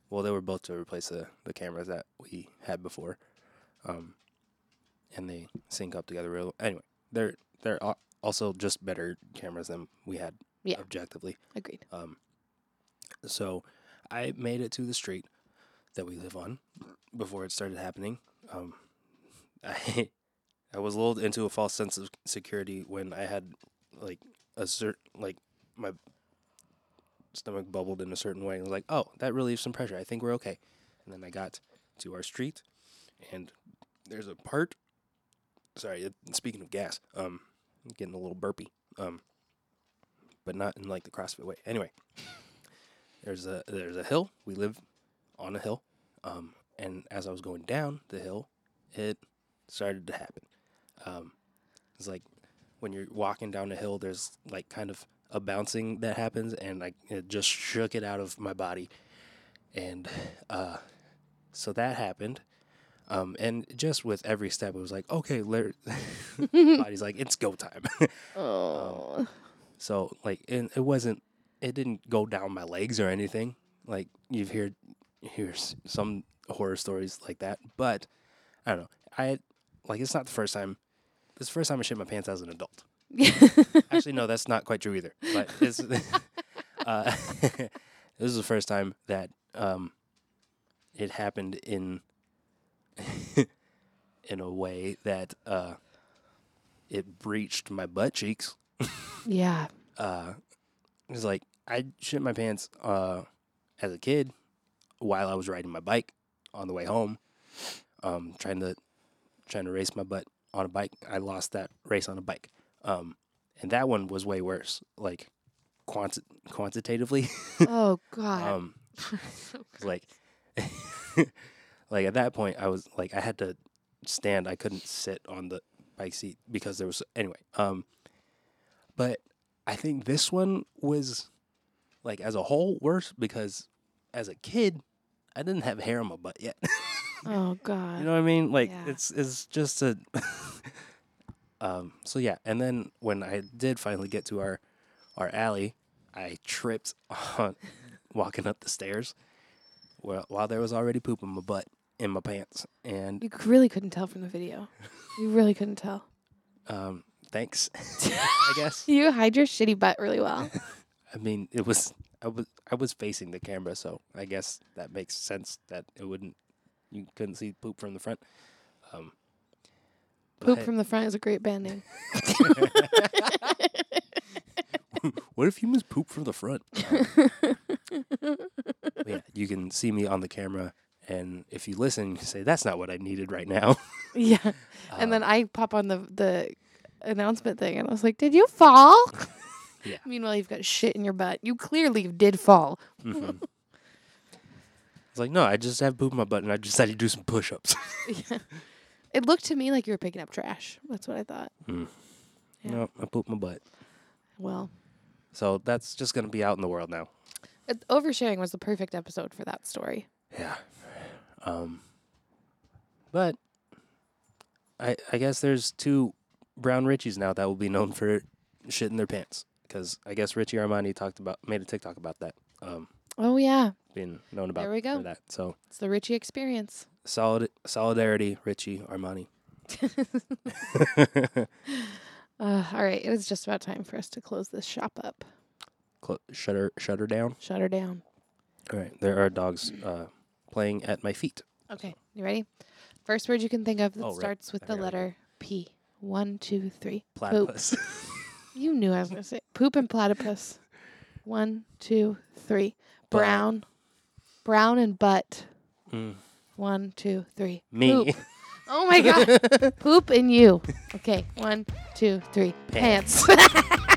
well they were both to replace the the cameras that we had before, um, and they sync up together real. Anyway, they're they're also just better cameras than we had Yeah. objectively. Agreed. Um, so I made it to the street that we live on before it started happening. Um, *laughs* I I was lulled into a false sense of security when I had like a certain like my stomach bubbled in a certain way. and was like, oh, that relieves some pressure. I think we're okay. And then I got to our street, and there's a part. Sorry, speaking of gas, um, I'm getting a little burpy. Um, but not in like the CrossFit way. Anyway, there's a there's a hill. We live on a hill, um, and as I was going down the hill, it started to happen. Um, it's like when you're walking down a hill, there's like kind of a bouncing that happens, and like it just shook it out of my body, and uh, so that happened. Um, and just with every step, it was like, okay, Larry, *laughs* *laughs* body's like, it's go time. *laughs* Oh. So like it, it wasn't it didn't go down my legs or anything. Like you've heard hear some horror stories like that, but I don't know. I like it's not the first time. This is the first time I shit my pants as an adult. *laughs* Actually, no, that's not quite true either. But it's, *laughs* uh, *laughs* this is the first time that um, it happened in in a way that uh, it breached my butt cheeks yeah. uh, it was like I shit my pants uh, as a kid while I was riding my bike on the way home, um, trying to trying to race my butt on a bike. I lost that race on a bike, um, and that one was way worse, like quanti- quantitatively. *laughs* Oh God. um, *laughs* like *laughs* like at that point I was like I had to stand. I couldn't sit on the bike seat because there was anyway. Um, but I think this one was like as a whole worse because as a kid I didn't have hair on my butt yet. Oh *laughs* God. you know what I mean? Like Yeah. it's it's just a *laughs* um so yeah, and then when I did finally get to our our alley, I tripped on *laughs* walking up the stairs while while there was already poop in my butt in my pants and you really couldn't tell from the video. You really couldn't tell. um thanks I guess. You hide your shitty butt really well. I mean, it was I was I was facing the camera, so I guess that makes sense that it wouldn't you couldn't see poop from the front. Um Poop from the front is a great band name. *laughs* what if you miss poop from the front? *laughs* Um, yeah, you can see me on the camera, And if you listen, you say that's not what I needed right now. *laughs* Yeah. and then Um, I pop on the the announcement thing, and I was like, "Did you fall?" Yeah. Meanwhile, you've got shit in your butt. You clearly did fall. mhm. It's like no, I just have poop in my butt, and I decided to do some push-ups. yeah. *laughs* *laughs* It looked to me like you were picking up trash. That's what I thought. Yeah. No, I pooped my butt. Well, So that's just gonna be out in the world now. it, oversharing was the perfect episode for that story. Yeah. Um. But I I guess there's two brown Richies now that will be known for shit in their pants because I guess Richie Armani talked about made a TikTok about that. Um, Oh yeah, being known about There we go. that. So it's the Richie experience. solid solidarity, Richie Armani. *laughs* *laughs* Uh, all right, it is just about time for us to close this shop up. Clo- shutter shutter down. Shut her down. All right, there are dogs uh, playing at my feet. Okay, you ready? First word you can think of that Oh, right. starts with I the letter P. One, two, three. Platypus. *laughs* You knew I was gonna say poop and platypus. One, two, three. Brown. Brown and butt. Mm, One, two, three. me. Poop. *laughs* Oh my god. poop and you. Okay. One, two, three. Pants. Pants. *laughs*